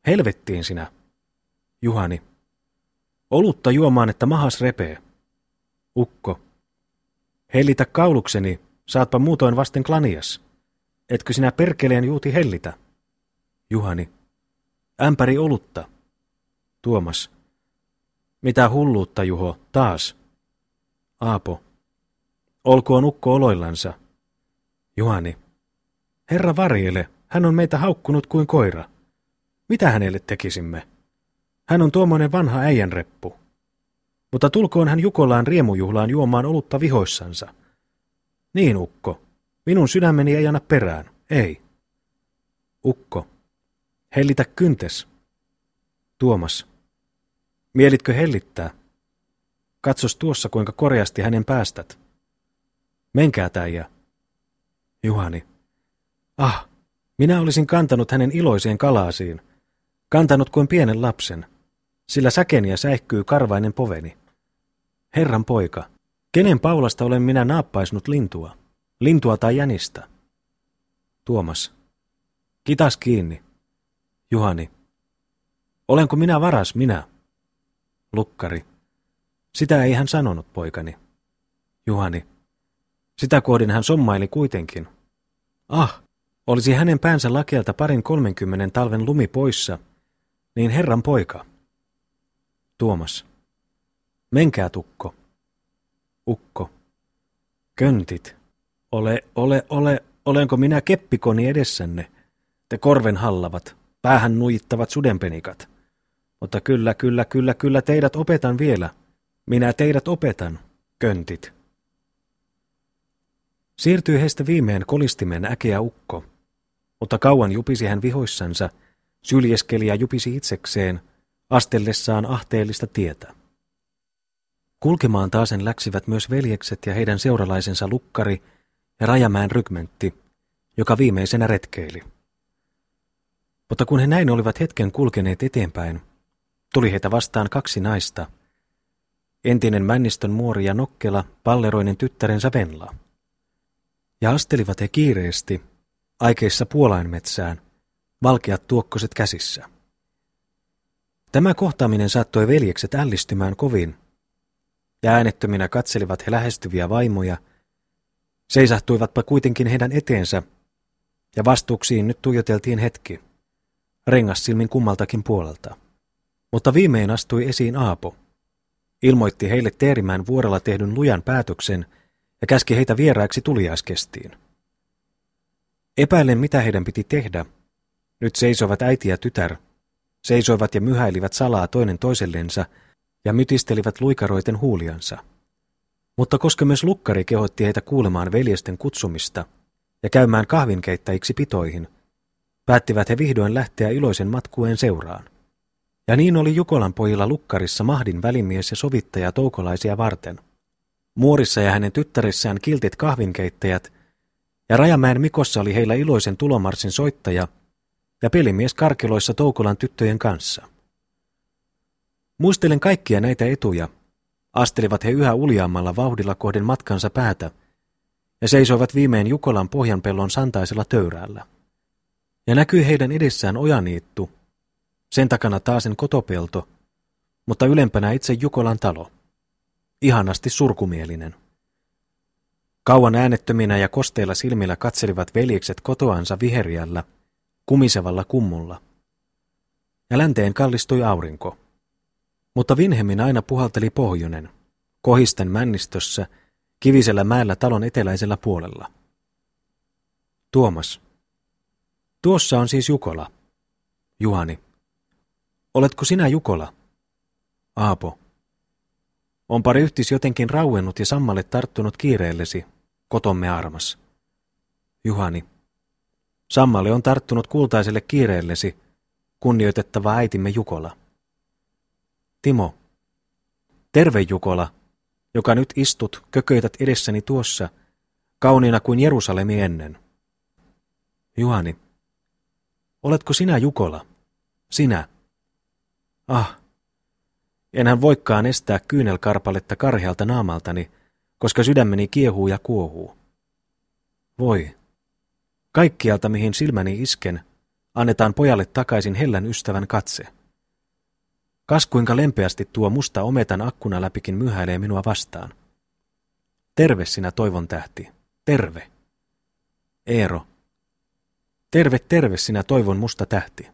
Helvettiin sinä. Juhani. Olutta juomaan, että mahas repee. Ukko. Hellitä kaulukseni, saatpa muutoin vasten klanias. Etkö sinä perkeleen juuti hellitä? Juhani. Ämpäri olutta. Tuomas. Mitä hulluutta, Juho, taas? Aapo. Olkoon ukko oloillansa. Juhani. Herra varjele, hän on meitä haukkunut kuin koira. Mitä hänelle tekisimme? Hän on tuommoinen vanha äijänreppu. Mutta tulkoon hän Jukolaan riemujuhlaan juomaan olutta vihoissansa. Niin, Ukko. Minun sydämeni ei anna perään. Ei. Ukko. Hellitä kyntes. Tuomas. Mielitkö hellittää? Katsos tuossa, kuinka korjasti hänen päästät. Menkää täijä. Juhani. Ah, minä olisin kantanut hänen iloiseen kalaasiin. Kantanut kuin pienen lapsen sillä säkeniä säihkyy karvainen poveni. Herran poika, kenen paulasta olen minä naappaisnut lintua? Lintua tai jänistä? Tuomas. Kitas kiinni. Juhani. Olenko minä varas, minä? Lukkari. Sitä ei hän sanonut, poikani. Juhani. Sitä kohdin hän sommaili kuitenkin. Ah, olisi hänen päänsä lakeelta parin kolmenkymmenen talven lumi poissa, niin herran poika. Tuomas. Menkää, Tukko. Ukko. Köntit. Ole, ole, ole, olenko minä keppikoni edessänne? Te korven hallavat, päähän nuittavat sudenpenikat. Mutta kyllä, kyllä, kyllä, kyllä teidät opetan vielä. Minä teidät opetan, köntit. Siirtyi heistä viimein kolistimen äkeä ukko, mutta kauan jupisi hän vihoissansa, syljeskeli ja jupisi itsekseen, astellessaan ahteellista tietä. Kulkemaan taasen läksivät myös veljekset ja heidän seuralaisensa lukkari ja Rajamäen rykmentti, joka viimeisenä retkeili. Mutta kun he näin olivat hetken kulkeneet eteenpäin, tuli heitä vastaan kaksi naista. Entinen Männistön muori ja Nokkela, palleroinen tyttärensä Venla. Ja astelivat he kiireesti, aikeissa puolainmetsään, valkeat tuokkoset käsissä. Tämä kohtaaminen saattoi veljekset ällistymään kovin, ja äänettöminä katselivat he lähestyviä vaimoja, seisahtuivatpa kuitenkin heidän eteensä, ja vastuuksiin nyt tuijoteltiin hetki, rengas silmin kummaltakin puolelta. Mutta viimein astui esiin Aapo, ilmoitti heille Teerimään vuorella tehdyn lujan päätöksen ja käski heitä vieraiksi tuliaiskestiin. Epäilen, mitä heidän piti tehdä. Nyt seisoivat äiti ja tytär, seisoivat ja myhäilivät salaa toinen toisellensa ja mytistelivät luikaroiten huuliansa. Mutta koska myös lukkari kehotti heitä kuulemaan veljesten kutsumista ja käymään kahvinkeittäjiksi pitoihin, päättivät he vihdoin lähteä iloisen matkueen seuraan. Ja niin oli Jukolan pojilla lukkarissa Mahdin välimies ja sovittaja toukolaisia varten. Muorissa ja hänen tyttärissään kiltit kahvinkeittäjät, ja Rajamäen Mikossa oli heillä iloisen tulomarsin soittaja ja pelimies karkeloissa Toukolan tyttöjen kanssa. Muistelen kaikkia näitä etuja, astelivat he yhä uljaammalla vauhdilla kohden matkansa päätä, ja seisoivat viimein Jukolan pohjanpellon santaisella töyräällä. Ja näkyi heidän edessään ojaniittu, sen takana taasen kotopelto, mutta ylempänä itse Jukolan talo. Ihanasti surkumielinen. Kauan äänettöminä ja kosteilla silmillä katselivat veljekset kotoansa viheriällä, kumisevalla kummulla. Ja länteen kallistui aurinko. Mutta vinhemmin aina puhalteli pohjonen, kohisten männistössä, kivisellä mäellä talon eteläisellä puolella. Tuomas. Tuossa on siis Jukola. Juhani. Oletko sinä Jukola? Aapo. Onpa ryhtis jotenkin rauennut ja sammalle tarttunut kiireellesi, kotomme armas. Juhani. Sammalle on tarttunut kultaiselle kiireellesi, kunnioitettava äitimme Jukola. Timo. Terve Jukola, joka nyt istut, kököität edessäni tuossa, kauniina kuin Jerusalemi ennen. Juhani. Oletko sinä Jukola? Sinä. Ah, enhän voikaan estää kyynelkarpaletta karhealta naamaltani, koska sydämeni kiehuu ja kuohuu. Voi. Kaikkialta, mihin silmäni isken, annetaan pojalle takaisin hellän ystävän katse. Kas kuinka lempeästi tuo musta ometan akkuna läpikin myhäilee minua vastaan. Terve sinä toivon tähti, terve. Eero. Terve, terve sinä toivon musta tähti.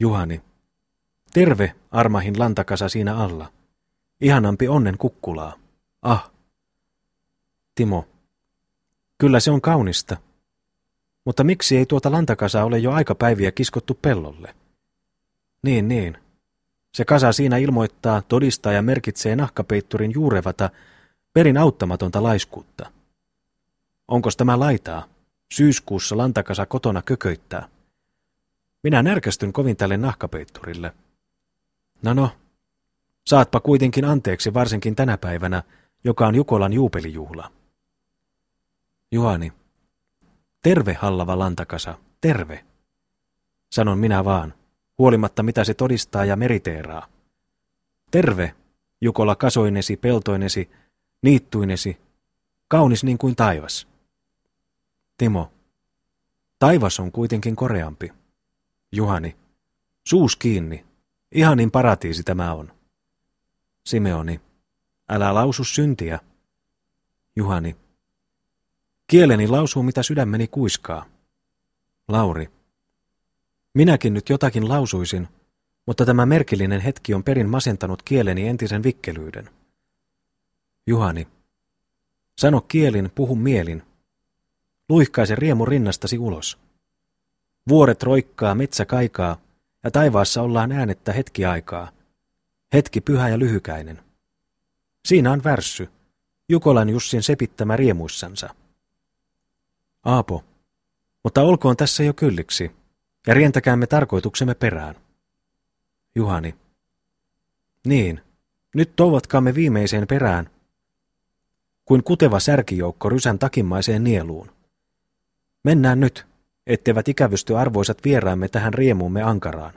Juhani. Terve, armahin lantakasa siinä alla. Ihanampi onnen kukkulaa. Ah. Timo. Kyllä se on kaunista. Mutta miksi ei tuota lantakasaa ole jo aikapäiviä kiskottu pellolle? Niin, niin. Se kasa siinä ilmoittaa, todistaa ja merkitsee nahkapeitturin juurevata, perin auttamatonta laiskuutta. Onko tämä laitaa? Syyskuussa lantakasa kotona kököittää. Minä närkästyn kovin tälle nahkapeitturille. No no, saatpa kuitenkin anteeksi varsinkin tänä päivänä, joka on Jukolan juupelijuhla. Juhani, terve hallava lantakasa, terve. Sanon minä vaan, huolimatta mitä se todistaa ja meriteeraa. Terve, Jukola kasoinesi, peltoinesi, niittuinesi, kaunis niin kuin taivas. Timo, taivas on kuitenkin koreampi. Juhani, suus kiinni, ihanin paratiisi tämä on. Simeoni, älä lausu syntiä. Juhani, kieleni lausuu mitä sydämeni kuiskaa. Lauri, Minäkin nyt jotakin lausuisin, mutta tämä merkillinen hetki on perin masentanut kieleni entisen vikkelyyden. Juhani. Sano kielin, puhu mielin. Luihkaise riemu rinnastasi ulos. Vuoret roikkaa, metsä kaikaa, ja taivaassa ollaan äänettä hetki aikaa. Hetki pyhä ja lyhykäinen. Siinä on värssy. Jukolan Jussin sepittämä riemuissansa. Aapo, mutta olkoon tässä jo kylliksi, ja rientäkäämme tarkoituksemme perään. Juhani. Niin, nyt touvatkaamme viimeiseen perään, kuin kuteva särkijoukko rysän takimaiseen nieluun. Mennään nyt, etteivät ikävysty arvoisat vieraamme tähän riemuumme ankaraan.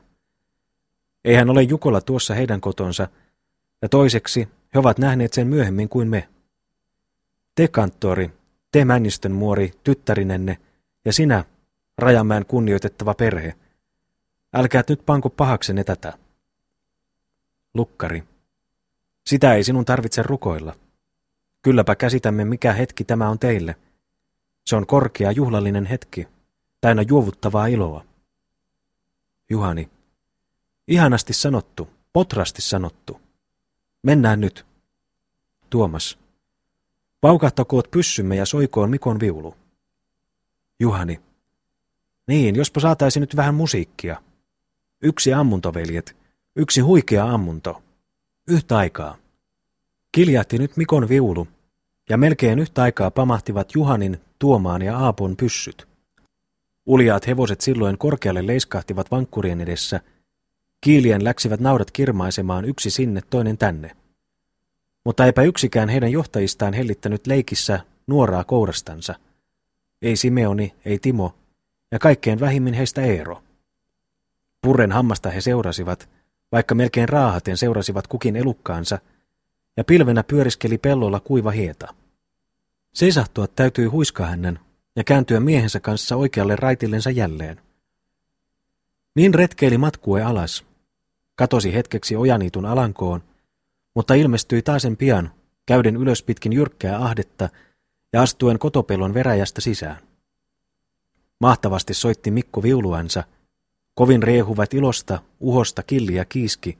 Eihän ole Jukola tuossa heidän kotonsa, ja toiseksi he ovat nähneet sen myöhemmin kuin me. Te, kanttori, te Männistön muori, tyttärinenne, ja sinä, Rajamäen kunnioitettava perhe, älkäät nyt panko pahaksenne tätä. Lukkari. Sitä ei sinun tarvitse rukoilla. Kylläpä käsitämme, mikä hetki tämä on teille. Se on korkea juhlallinen hetki, täynnä juovuttavaa iloa. Juhani. Ihanasti sanottu, potrasti sanottu. Mennään nyt. Tuomas. Paukahtakoot pyssymme ja soikoon Mikon viulu. Juhani. Niin, jospa saataisi nyt vähän musiikkia. Yksi ammuntoveljet, yksi huikea ammunto. Yhtä aikaa. Kiljahti nyt Mikon viulu, ja melkein yhtä aikaa pamahtivat Juhanin, Tuomaan ja Aapon pyssyt. Uljaat hevoset silloin korkealle leiskahtivat vankkurien edessä, kiilien läksivät naudat kirmaisemaan yksi sinne toinen tänne. Mutta eipä yksikään heidän johtajistaan hellittänyt leikissä nuoraa kourastansa. Ei Simeoni, ei Timo, ja kaikkein vähimmin heistä Eero. Purren hammasta he seurasivat, vaikka melkein raahaten seurasivat kukin elukkaansa, ja pilvenä pyöriskeli pellolla kuiva hieta. Seisahtua täytyi huiskahännän ja kääntyä miehensä kanssa oikealle raitillensa jälleen. Niin retkeili matkue alas, katosi hetkeksi ojaniitun alankoon, mutta ilmestyi taasen pian, käyden ylös pitkin jyrkkää ahdetta ja astuen kotopellon veräjästä sisään. Mahtavasti soitti Mikko viuluansa, kovin riehuvat ilosta, uhosta killi ja kiiski,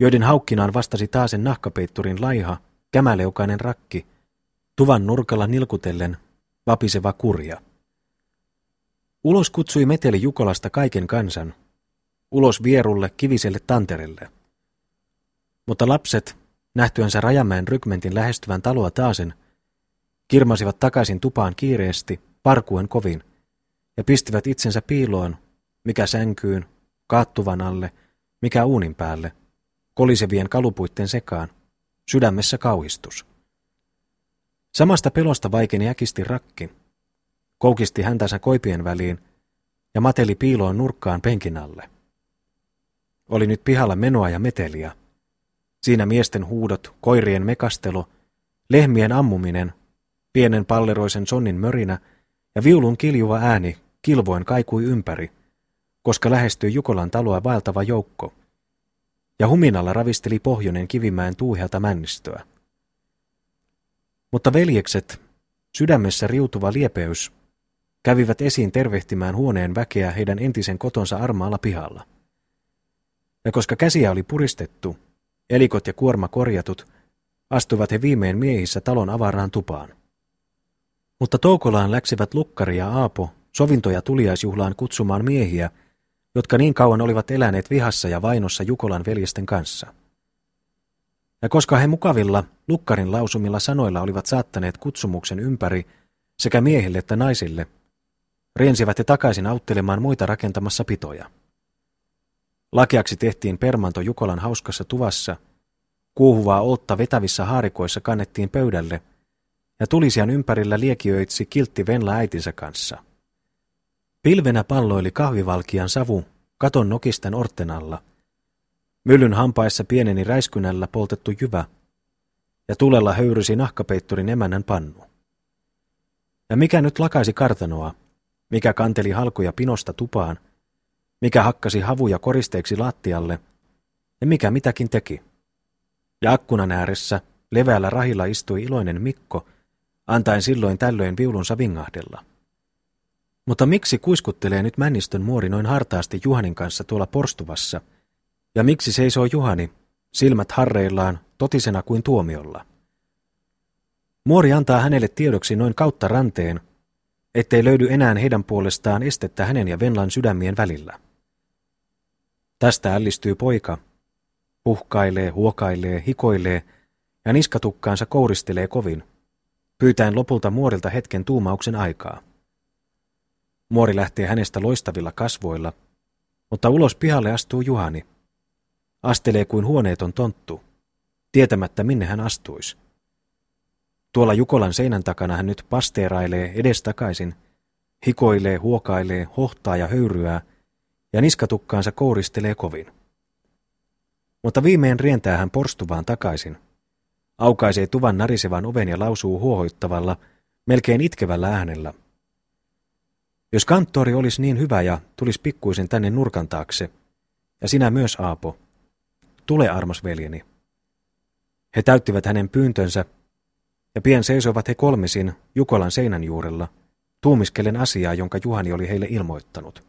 joiden haukkinaan vastasi taasen nahkapeitturin laiha, kämäleukainen rakki, tuvan nurkalla nilkutellen vapiseva kurja. Ulos kutsui meteli Jukolasta kaiken kansan, ulos vierulle kiviselle tanterelle. Mutta lapset, nähtyänsä Rajamäen rykmentin lähestyvän taloa taasen, kirmasivat takaisin tupaan kiireesti, parkuen kovin, ja pistivät itsensä piiloon, mikä sänkyyn, kaattuvan alle, mikä uunin päälle, kolisevien kalupuitten sekaan, sydämessä kauhistus. Samasta pelosta vaikeni äkisti rakki, koukisti häntänsä koipien väliin ja mateli piiloon nurkkaan penkin alle. Oli nyt pihalla menoa ja meteliä. Siinä miesten huudot, koirien mekastelu, lehmien ammuminen, pienen palleroisen sonnin mörinä ja viulun kiljuva ääni kilvoin kaikui ympäri, koska lähestyi Jukolan taloa vaeltava joukko. Ja huminalla ravisteli pohjoinen kivimäen tuuhelta männistöä. Mutta veljekset, sydämessä riutuva liepeys, kävivät esiin tervehtimään huoneen väkeä heidän entisen kotonsa armaalla pihalla. Ja koska käsiä oli puristettu, elikot ja kuorma korjatut, astuivat he viimein miehissä talon avaraan tupaan. Mutta Toukolaan läksivät Lukkari ja Aapo sovintoja tuliaisjuhlaan kutsumaan miehiä, jotka niin kauan olivat eläneet vihassa ja vainossa Jukolan veljesten kanssa. Ja koska he mukavilla Lukkarin lausumilla sanoilla olivat saattaneet kutsumuksen ympäri sekä miehille että naisille, riensivät he takaisin auttelemaan muita rakentamassa pitoja. Lakeaksi tehtiin permanto Jukolan hauskassa tuvassa, kuuhuvaa oltta vetävissä haarikoissa kannettiin pöydälle, ja tulisian ympärillä liekiöitsi kiltti Venla äitinsä kanssa. Pilvenä palloili kahvivalkian savu katon nokisten orten alla. Myllyn hampaissa pieneni räiskynällä poltettu jyvä, ja tulella höyrysi nahkapeitturin emännän pannu. Ja mikä nyt lakaisi kartanoa, mikä kanteli halkoja pinosta tupaan, mikä hakkasi havuja koristeeksi lattialle, ja mikä mitäkin teki. Ja akkunan ääressä, leveällä rahilla istui iloinen Mikko, antaen silloin tällöin viulunsa vingahdella. Mutta miksi kuiskuttelee nyt Männistön muori noin hartaasti Juhanin kanssa tuolla porstuvassa? Ja miksi seisoo Juhani, silmät harreillaan, totisena kuin tuomiolla? Muori antaa hänelle tiedoksi noin kautta ranteen, ettei löydy enää heidän puolestaan estettä hänen ja Venlan sydämien välillä. Tästä ällistyy poika, puhkailee, huokailee, hikoilee ja niskatukkaansa kouristelee kovin, pyytäen lopulta muorilta hetken tuumauksen aikaa. Muori lähtee hänestä loistavilla kasvoilla, mutta ulos pihalle astuu Juhani. Astelee kuin huoneeton tonttu, tietämättä minne hän astuisi. Tuolla Jukolan seinän takana hän nyt pasteerailee edestakaisin, hikoilee, huokailee, hohtaa ja höyryää, ja niskatukkaansa kouristelee kovin. Mutta viimein rientää hän porstuvaan takaisin. Aukaisee tuvan narisevan oven ja lausuu huohoittavalla, melkein itkevällä äänellä. Jos kanttori olisi niin hyvä ja tulisi pikkuisen tänne nurkan taakse, ja sinä myös, Aapo. Tule, armas veljeni. He täyttivät hänen pyyntönsä, ja pian seisoivat he kolmisin Jukolan seinän juurella, tuumiskellen asiaa, jonka Juhani oli heille ilmoittanut.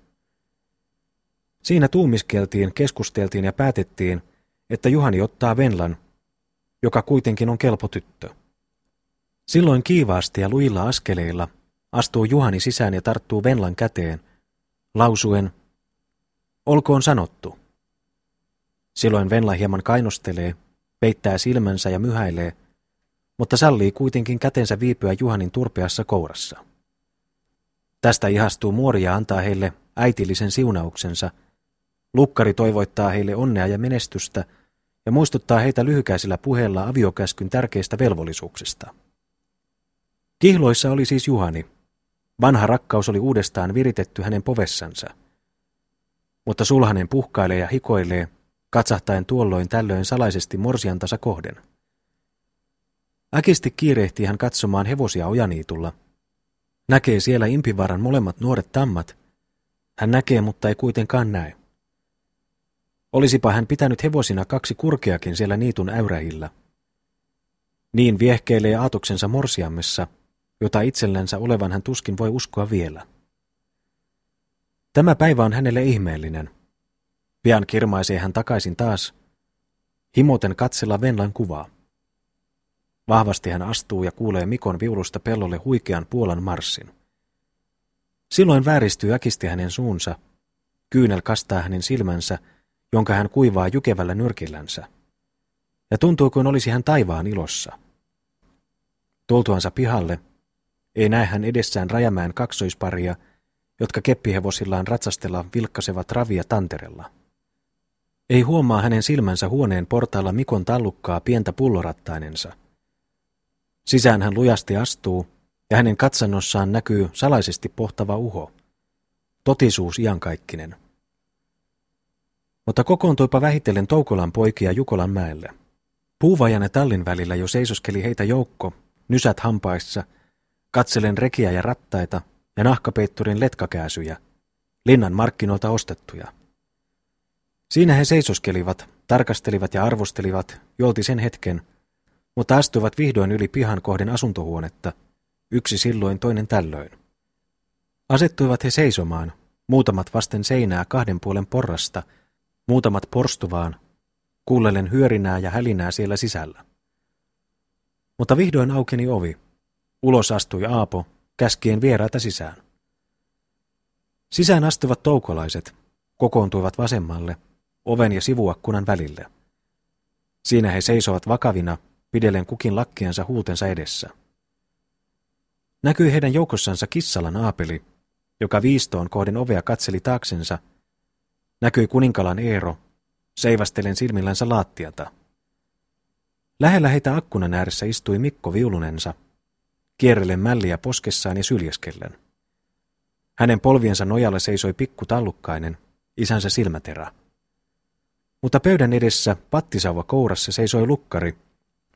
Siinä tuumiskeltiin, keskusteltiin ja päätettiin, että Juhani ottaa Venlan, joka kuitenkin on kelpo tyttö. Silloin kiivaasti ja luilla askeleilla astuu Juhani sisään ja tarttuu Venlan käteen, lausuen, olkoon sanottu. Silloin Venla hieman kainostelee, peittää silmänsä ja myhäilee, mutta sallii kuitenkin kätensä viipyä Juhanin turpeassa kourassa. Tästä ihastuu muori ja antaa heille äitillisen siunauksensa. Lukkari toivoittaa heille onnea ja menestystä ja muistuttaa heitä lyhykäisellä puheella aviokäskyn tärkeistä velvollisuuksista. Kihloissa oli siis Juhani. Vanha rakkaus oli uudestaan viritetty hänen povessansa. Mutta sulhanen puhkailee ja hikoilee, katsahtaen tuolloin tällöin salaisesti morsiantansa kohden. Äkisti kiirehtii hän katsomaan hevosia ojaniitulla. Näkee siellä impivaran molemmat nuoret tammat. Hän näkee, mutta ei kuitenkaan näe. Olisipa hän pitänyt hevosina kaksi kurkeakin siellä niitun äyrähillä. Niin viehkeilee aatoksensa morsiammessa, jota itsellänsä olevan hän tuskin voi uskoa vielä. Tämä päivä on hänelle ihmeellinen. Pian kirmaisee hän takaisin taas, himoten katsella Venlan kuvaa. Vahvasti hän astuu ja kuulee Mikon viulusta pellolle huikean Puolan marssin. Silloin vääristyy äkisti hänen suunsa, kyynel kastaa hänen silmänsä, jonka hän kuivaa jukevällä nyrkillänsä. Ja tuntuu kuin olisi hän taivaan ilossa. Tultuansa pihalle, ei näe hän edessään rajamään kaksoisparia, jotka keppihevosillaan ratsastella vilkkasevat ravia tanterella. Ei huomaa hänen silmänsä huoneen portaalla Mikon tallukkaa pientä pullorattainensa – Sisään hän lujasti astuu, ja hänen katsannossaan näkyy salaisesti pohtava uho. Totisuus iankaikkinen. Mutta kokoontuipa vähitellen Toukolan poikia Jukolan mäelle. Puuvajan ja tallin välillä jo seisoskeli heitä joukko, nysät hampaissa, katselen rekiä ja rattaita ja nahkapeitturin letkakääsyjä, linnan markkinoilta ostettuja. Siinä he seisoskelivat, tarkastelivat ja arvostelivat jolti sen hetken, mutta astuivat vihdoin yli pihan kohden asuntohuonetta, yksi silloin toinen tällöin. Asettuivat he seisomaan, muutamat vasten seinää kahden puolen porrasta, muutamat porstuvaan, kuullellen hyörinää ja hälinää siellä sisällä. Mutta vihdoin aukeni ovi. Ulos astui Aapo, käskien vieraita sisään. Sisään astuvat toukolaiset, kokoontuivat vasemmalle, oven ja sivuakkunan välille. Siinä he seisovat vakavina pidellen kukin lakkiansa huutensa edessä. Näkyi heidän joukossansa kissalan aapeli, joka viistoon kohden ovea katseli taaksensa. Näkyi kuninkalan Eero, seivastelen silmillänsä laattiata. Lähellä heitä akkunan ääressä istui Mikko viulunensa, kierrellen mälliä poskessaan ja syljeskellen. Hänen polviensa nojalla seisoi pikku tallukkainen, isänsä silmäterä. Mutta pöydän edessä pattisauva kourassa seisoi lukkari,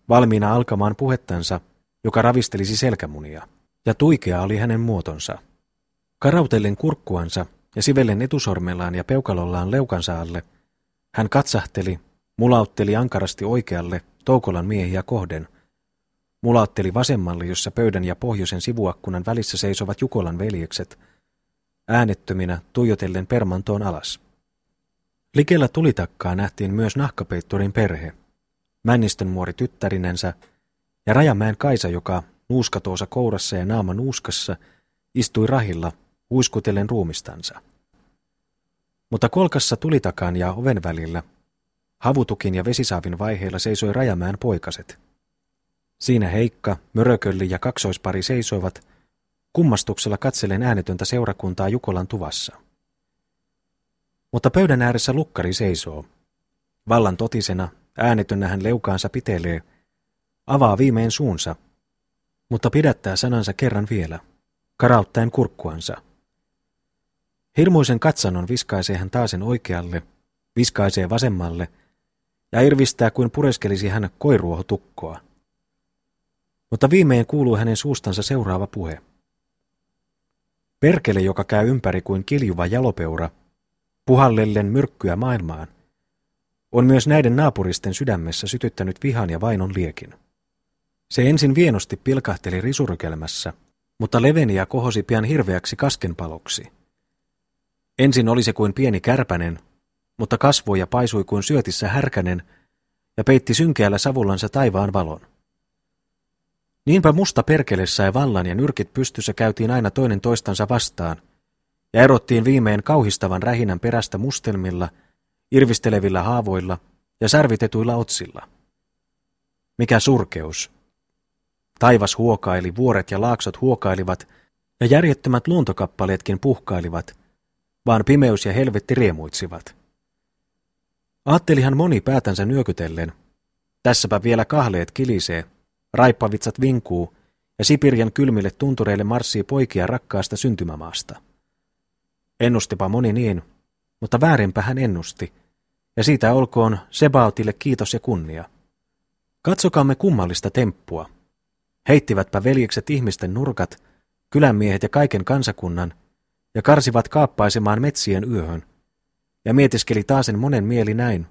valmiina alkamaan puhettansa, joka ravistelisi selkämunia, ja tuikea oli hänen muotonsa. Karautellen kurkkuansa ja sivellen etusormellaan ja peukalollaan leukansa alle, hän katsahteli, mulautteli ankarasti oikealle Toukolan miehiä kohden, mulautteli vasemmalle, jossa pöydän ja pohjoisen sivuakkunan välissä seisovat Jukolan veljekset, äänettöminä tuijotellen permantoon alas. Likellä tulitakkaa nähtiin myös nahkapeitturin perhe, Männistön muori tyttärinensä ja Rajamäen Kaisa, joka nuuskatoosa kourassa ja naama nuuskassa istui rahilla huiskutellen ruumistansa. Mutta kolkassa tulitakan ja oven välillä, havutukin ja vesisaavin vaiheilla seisoi Rajamäen poikaset, Siinä Heikka, Mörökölli ja kaksoispari seisoivat, kummastuksella katsellen äänetöntä seurakuntaa Jukolan tuvassa. Mutta pöydän ääressä lukkari seisoo. Vallan totisena, äänetönnä hän leukaansa pitelee, avaa viimein suunsa, mutta pidättää sanansa kerran vielä, karauttaen kurkkuansa. Hirmuisen katsannon viskaisee hän taasen oikealle, viskaisee vasemmalle ja irvistää kuin pureskelisi hän koiruohotukkoa. Mutta viimein kuuluu hänen suustansa seuraava puhe. Perkele, joka käy ympäri kuin kiljuva jalopeura, puhallellen myrkkyä maailmaan, on myös näiden naapuristen sydämessä sytyttänyt vihan ja vainon liekin. Se ensin vienosti pilkahteli risurykelmässä, mutta leveni ja kohosi pian hirveäksi kaskenpaloksi. Ensin oli se kuin pieni kärpänen, mutta kasvoi ja paisui kuin syötissä härkänen ja peitti synkeällä savullansa taivaan valon. Niinpä musta perkele sai vallan ja nyrkit pystyssä käytiin aina toinen toistansa vastaan, ja erottiin viimein kauhistavan rähinän perästä mustelmilla, irvistelevillä haavoilla ja särvitetuilla otsilla. Mikä surkeus! Taivas huokaili, vuoret ja laaksot huokailivat, ja järjettömät luontokappaleetkin puhkailivat, vaan pimeys ja helvetti riemuitsivat. Aattelihan moni päätänsä nyökytellen. Tässäpä vielä kahleet kilisee, raippavitsat vinkuu, ja Sipirjan kylmille tuntureille marssii poikia rakkaasta syntymämaasta. Ennustipa moni niin, mutta väärinpä hän ennusti, ja siitä olkoon Sebaotille kiitos ja kunnia. Katsokaamme kummallista temppua. Heittivätpä veljekset ihmisten nurkat, kylänmiehet ja kaiken kansakunnan, ja karsivat kaappaisemaan metsien yöhön. Ja mietiskeli taasen monen mieli näin.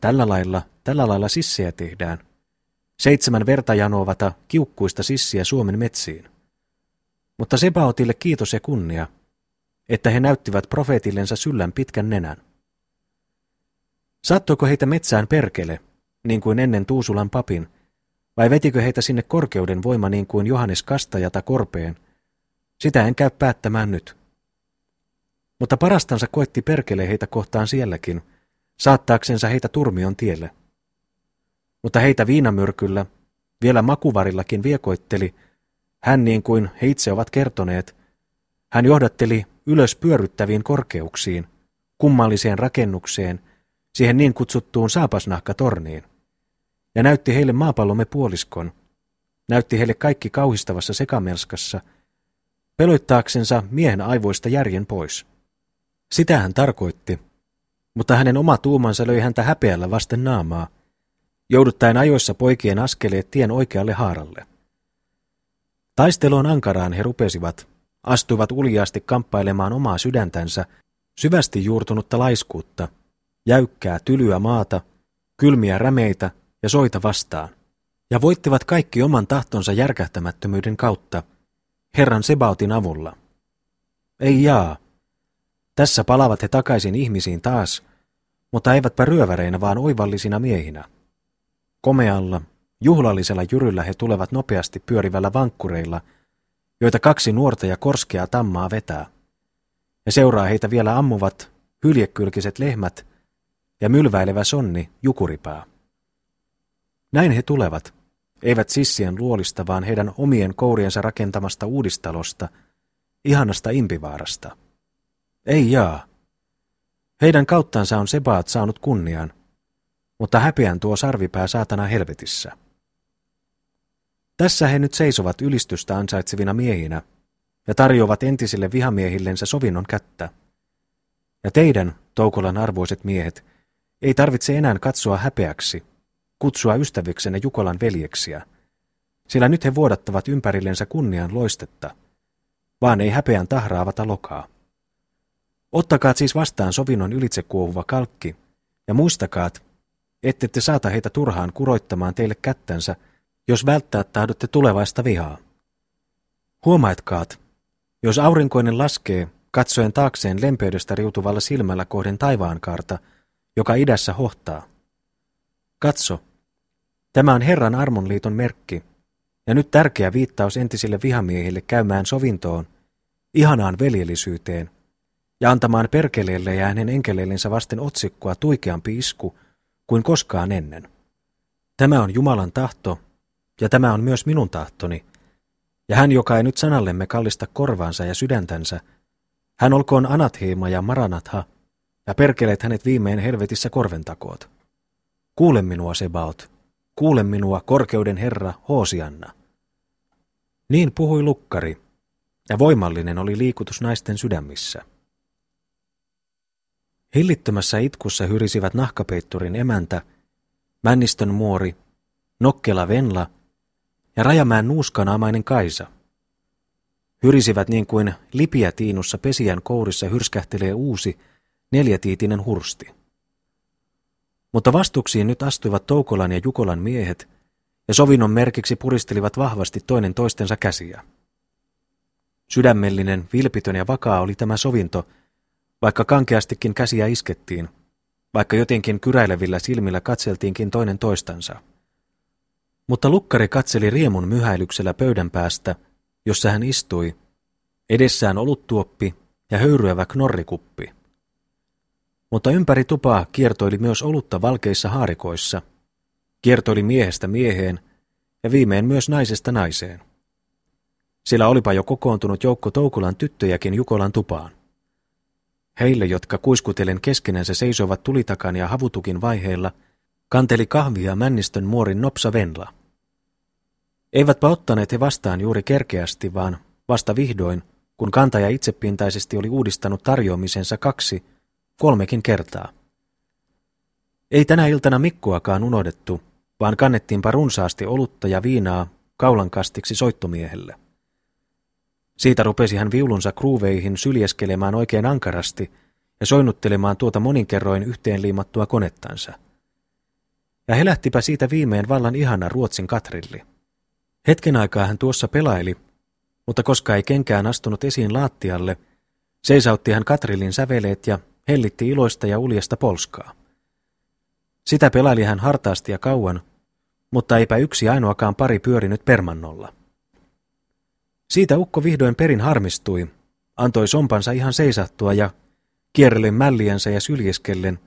Tällä lailla, tällä lailla sissejä tehdään. Seitsemän verta janovata kiukkuista sissiä Suomen metsiin. Mutta Sebaotille kiitos ja kunnia, että he näyttivät profeetillensa syllän pitkän nenän. Sattuiko heitä metsään perkele, niin kuin ennen Tuusulan papin, vai vetikö heitä sinne korkeuden voima niin kuin Johannes Kastajata korpeen? Sitä en käy päättämään nyt. Mutta parastansa koetti perkele heitä kohtaan sielläkin, saattaaksensa heitä turmion tielle. Mutta heitä viinamyrkyllä, vielä makuvarillakin viekoitteli, hän niin kuin he itse ovat kertoneet, hän johdatteli ylös pyörryttäviin korkeuksiin, kummalliseen rakennukseen, siihen niin kutsuttuun saapasnahkatorniin ja näytti heille maapallomme puoliskon, näytti heille kaikki kauhistavassa sekamelskassa, peloittaaksensa miehen aivoista järjen pois. Sitä hän tarkoitti, mutta hänen oma tuumansa löi häntä häpeällä vasten naamaa, jouduttaen ajoissa poikien askeleet tien oikealle haaralle. Taisteloon ankaraan he rupesivat, astuivat uljaasti kamppailemaan omaa sydäntänsä, syvästi juurtunutta laiskuutta, jäykkää tylyä maata, kylmiä rämeitä ja soita vastaan, ja voittivat kaikki oman tahtonsa järkähtämättömyyden kautta, Herran Sebautin avulla. Ei jaa. Tässä palavat he takaisin ihmisiin taas, mutta eivätpä ryöväreinä, vaan oivallisina miehinä. Komealla, juhlallisella jyryllä he tulevat nopeasti pyörivällä vankkureilla, joita kaksi nuorta ja korskeaa tammaa vetää. Ja seuraa heitä vielä ammuvat, hyljekylkiset lehmät ja mylväilevä sonni jukuripää. Näin he tulevat, eivät sissien luolista, vaan heidän omien kouriensa rakentamasta uudistalosta, ihanasta impivaarasta. Ei jaa. Heidän kauttansa on Sebaat saanut kunnian, mutta häpeän tuo sarvipää saatana helvetissä. Tässä he nyt seisovat ylistystä ansaitsevina miehinä ja tarjoavat entisille vihamiehillensä sovinnon kättä. Ja teidän, Toukolan arvoiset miehet, ei tarvitse enää katsoa häpeäksi, kutsua ystävyksenne Jukolan veljeksiä, sillä nyt he vuodattavat ympärillensä kunnian loistetta, vaan ei häpeän tahraavata lokaa. Ottakaa siis vastaan sovinnon ylitse kuohuva kalkki, ja muistakaat, ette te saata heitä turhaan kuroittamaan teille kättänsä, jos välttää tahdotte tulevaista vihaa. Huomaetkaat, jos aurinkoinen laskee, katsoen taakseen lempeydestä riutuvalla silmällä kohden taivaankaarta, joka idässä hohtaa. Katso, Tämä on Herran armonliiton merkki, ja nyt tärkeä viittaus entisille vihamiehille käymään sovintoon, ihanaan veljellisyyteen, ja antamaan perkeleelle ja hänen enkeleillensä vasten otsikkoa tuikeampi isku kuin koskaan ennen. Tämä on Jumalan tahto, ja tämä on myös minun tahtoni. Ja hän, joka ei nyt sanallemme kallista korvaansa ja sydäntänsä, hän olkoon Anathiima ja Maranatha, ja perkeleet hänet viimein helvetissä korventakoot. Kuule minua, Sebaot, kuule minua, korkeuden herra, Hoosianna. Niin puhui lukkari, ja voimallinen oli liikutus naisten sydämissä. Hillittömässä itkussa hyrisivät nahkapeitturin emäntä, Männistön muori, Nokkela Venla ja Rajamäen nuuskanaamainen Kaisa. Hyrisivät niin kuin lipiä tiinussa pesijän kourissa hyrskähtelee uusi, neljätiitinen hursti. Mutta vastuksiin nyt astuivat Toukolan ja Jukolan miehet, ja sovinnon merkiksi puristelivat vahvasti toinen toistensa käsiä. Sydämellinen, vilpitön ja vakaa oli tämä sovinto, vaikka kankeastikin käsiä iskettiin, vaikka jotenkin kyräilevillä silmillä katseltiinkin toinen toistansa. Mutta lukkari katseli riemun myhäilyksellä pöydän päästä, jossa hän istui, edessään oluttuoppi ja höyryävä knorrikuppi. Mutta ympäri tupaa kiertoili myös olutta valkeissa haarikoissa, kiertoili miehestä mieheen ja viimein myös naisesta naiseen. Sillä olipa jo kokoontunut joukko Toukulan tyttöjäkin Jukolan tupaan. Heille, jotka kuiskutellen keskenänsä seisovat tulitakan ja havutukin vaiheilla, kanteli kahvia männistön muorin nopsa Venla. Eivätpä ottaneet he vastaan juuri kerkeästi, vaan vasta vihdoin, kun kantaja itsepintaisesti oli uudistanut tarjoamisensa kaksi, kolmekin kertaa. Ei tänä iltana Mikkoakaan unohdettu, vaan kannettiinpa runsaasti olutta ja viinaa kaulankastiksi soittomiehelle. Siitä rupesi hän viulunsa kruuveihin syljeskelemään oikein ankarasti ja soinnuttelemaan tuota moninkerroin yhteen liimattua konettansa. Ja helähtipä siitä viimein vallan ihana Ruotsin katrilli. Hetken aikaa hän tuossa pelaili, mutta koska ei kenkään astunut esiin laattialle, seisautti hän katrillin säveleet ja hellitti iloista ja uljesta polskaa. Sitä pelaili hän hartaasti ja kauan, mutta eipä yksi ainoakaan pari pyörinyt permannolla. Siitä ukko vihdoin perin harmistui, antoi sompansa ihan seisattua ja kierrellen mälliensä ja syljeskellen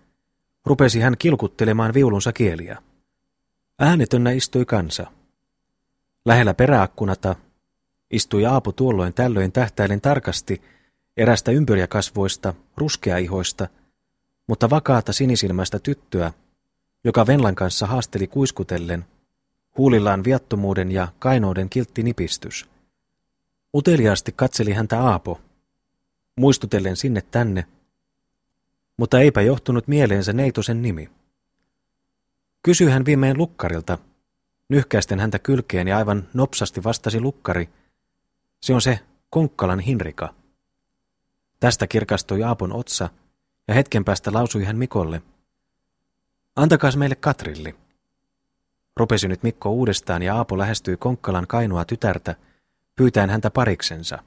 rupesi hän kilkuttelemaan viulunsa kieliä. Äänetönnä istui kansa. Lähellä peräakkunata istui Aapu tuolloin tällöin tähtäilen tarkasti erästä ympyrjäkasvoista, ruskeaihoista, mutta vakaata sinisilmäistä tyttöä, joka Venlan kanssa haasteli kuiskutellen, huulillaan viattomuuden ja kainouden kiltti nipistys. Uteliaasti katseli häntä Aapo, muistutellen sinne tänne, mutta eipä johtunut mieleensä neitosen nimi. Kysyi hän viimein lukkarilta, nyhkäisten häntä kylkeen ja aivan nopsasti vastasi lukkari, se on se Konkkalan Hinrika. Tästä kirkastui Aapon otsa, ja hetken päästä lausui hän Mikolle, antakaas meille Katrilli. Rupesi nyt Mikko uudestaan ja Aapo lähestyi Konkkalan kainua tytärtä, pyytäen häntä pariksensa.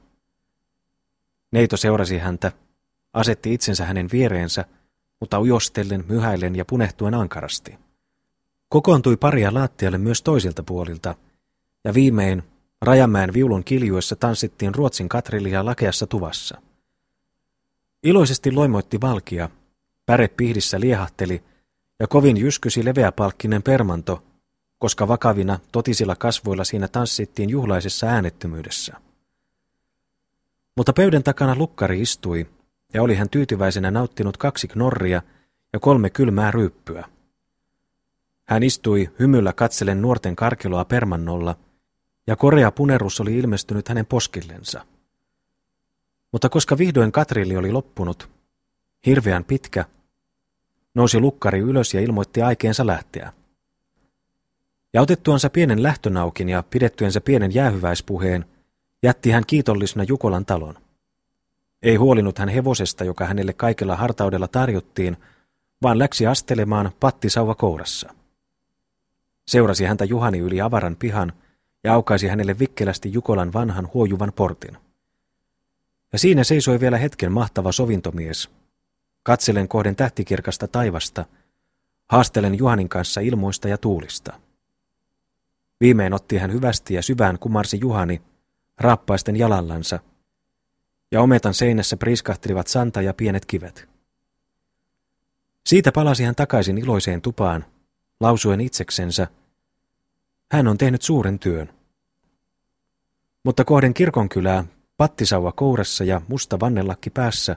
Neito seurasi häntä, asetti itsensä hänen viereensä, mutta ujostellen, myhäillen ja punehtuen ankarasti. Kokoontui paria laattialle myös toisilta puolilta, ja viimein Rajamäen viulun kiljuessa tanssittiin Ruotsin katrillia lakeassa tuvassa. Iloisesti loimoitti valkia, päre pihdissä liehahteli, ja kovin jyskysi leveäpalkkinen permanto, koska vakavina, totisilla kasvoilla siinä tanssittiin juhlaisessa äänettömyydessä. Mutta pöydän takana lukkari istui, ja oli hän tyytyväisenä nauttinut kaksi knorria ja kolme kylmää ryyppyä. Hän istui hymyllä katsellen nuorten karkeloa permannolla, ja korea punerus oli ilmestynyt hänen poskillensa. Mutta koska vihdoin katrilli oli loppunut, hirveän pitkä, nousi lukkari ylös ja ilmoitti aikeensa lähteä. Ja otettuansa pienen lähtönaukin ja pidettyensä pienen jäähyväispuheen, jätti hän kiitollisena Jukolan talon. Ei huolinut hän hevosesta, joka hänelle kaikella hartaudella tarjottiin, vaan läksi astelemaan pattisauva kourassa. Seurasi häntä Juhani yli avaran pihan ja aukaisi hänelle vikkelästi Jukolan vanhan huojuvan portin. Ja siinä seisoi vielä hetken mahtava sovintomies. Katselen kohden tähtikirkasta taivasta, haastelen Juhanin kanssa ilmoista ja tuulista. Viimein otti hän hyvästi ja syvään kumarsi Juhani, raappaisten jalallansa, ja ometan seinässä priiskahtelivat santa ja pienet kivet. Siitä palasi hän takaisin iloiseen tupaan, lausuen itseksensä, Hän on tehnyt suuren työn. Mutta kohden kirkonkylää, pattisauva kourassa ja musta vannelakki päässä,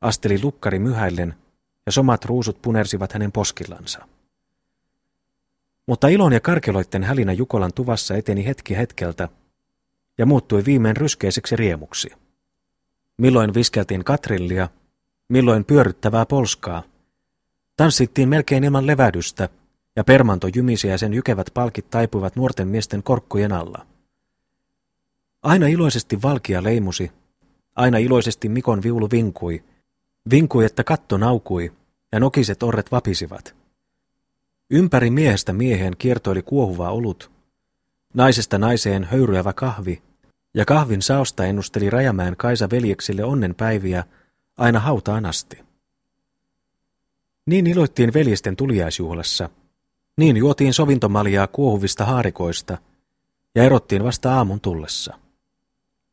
asteli lukkari myhäillen ja somat ruusut punersivat hänen poskillansa. Mutta ilon ja karkeloitten hälinä Jukolan tuvassa eteni hetki hetkeltä ja muuttui viimein ryskeiseksi riemuksi. Milloin viskeltiin katrillia, milloin pyörryttävää polskaa. Tanssittiin melkein ilman levädystä, ja permanto jymisi ja sen jykevät palkit taipuivat nuorten miesten korkkujen alla. Aina iloisesti valkia leimusi, aina iloisesti Mikon viulu vinkui, vinkui, että katto naukui, ja nokiset orret vapisivat. Ympäri miehestä mieheen kiertoili kuohuva olut, naisesta naiseen höyryävä kahvi, ja kahvin saosta ennusteli Rajamäen Kaisa veljeksille onnenpäiviä aina hautaan asti. Niin iloittiin veljesten tuliaisjuhlassa, niin juotiin sovintomaljaa kuohuvista haarikoista ja erottiin vasta aamun tullessa.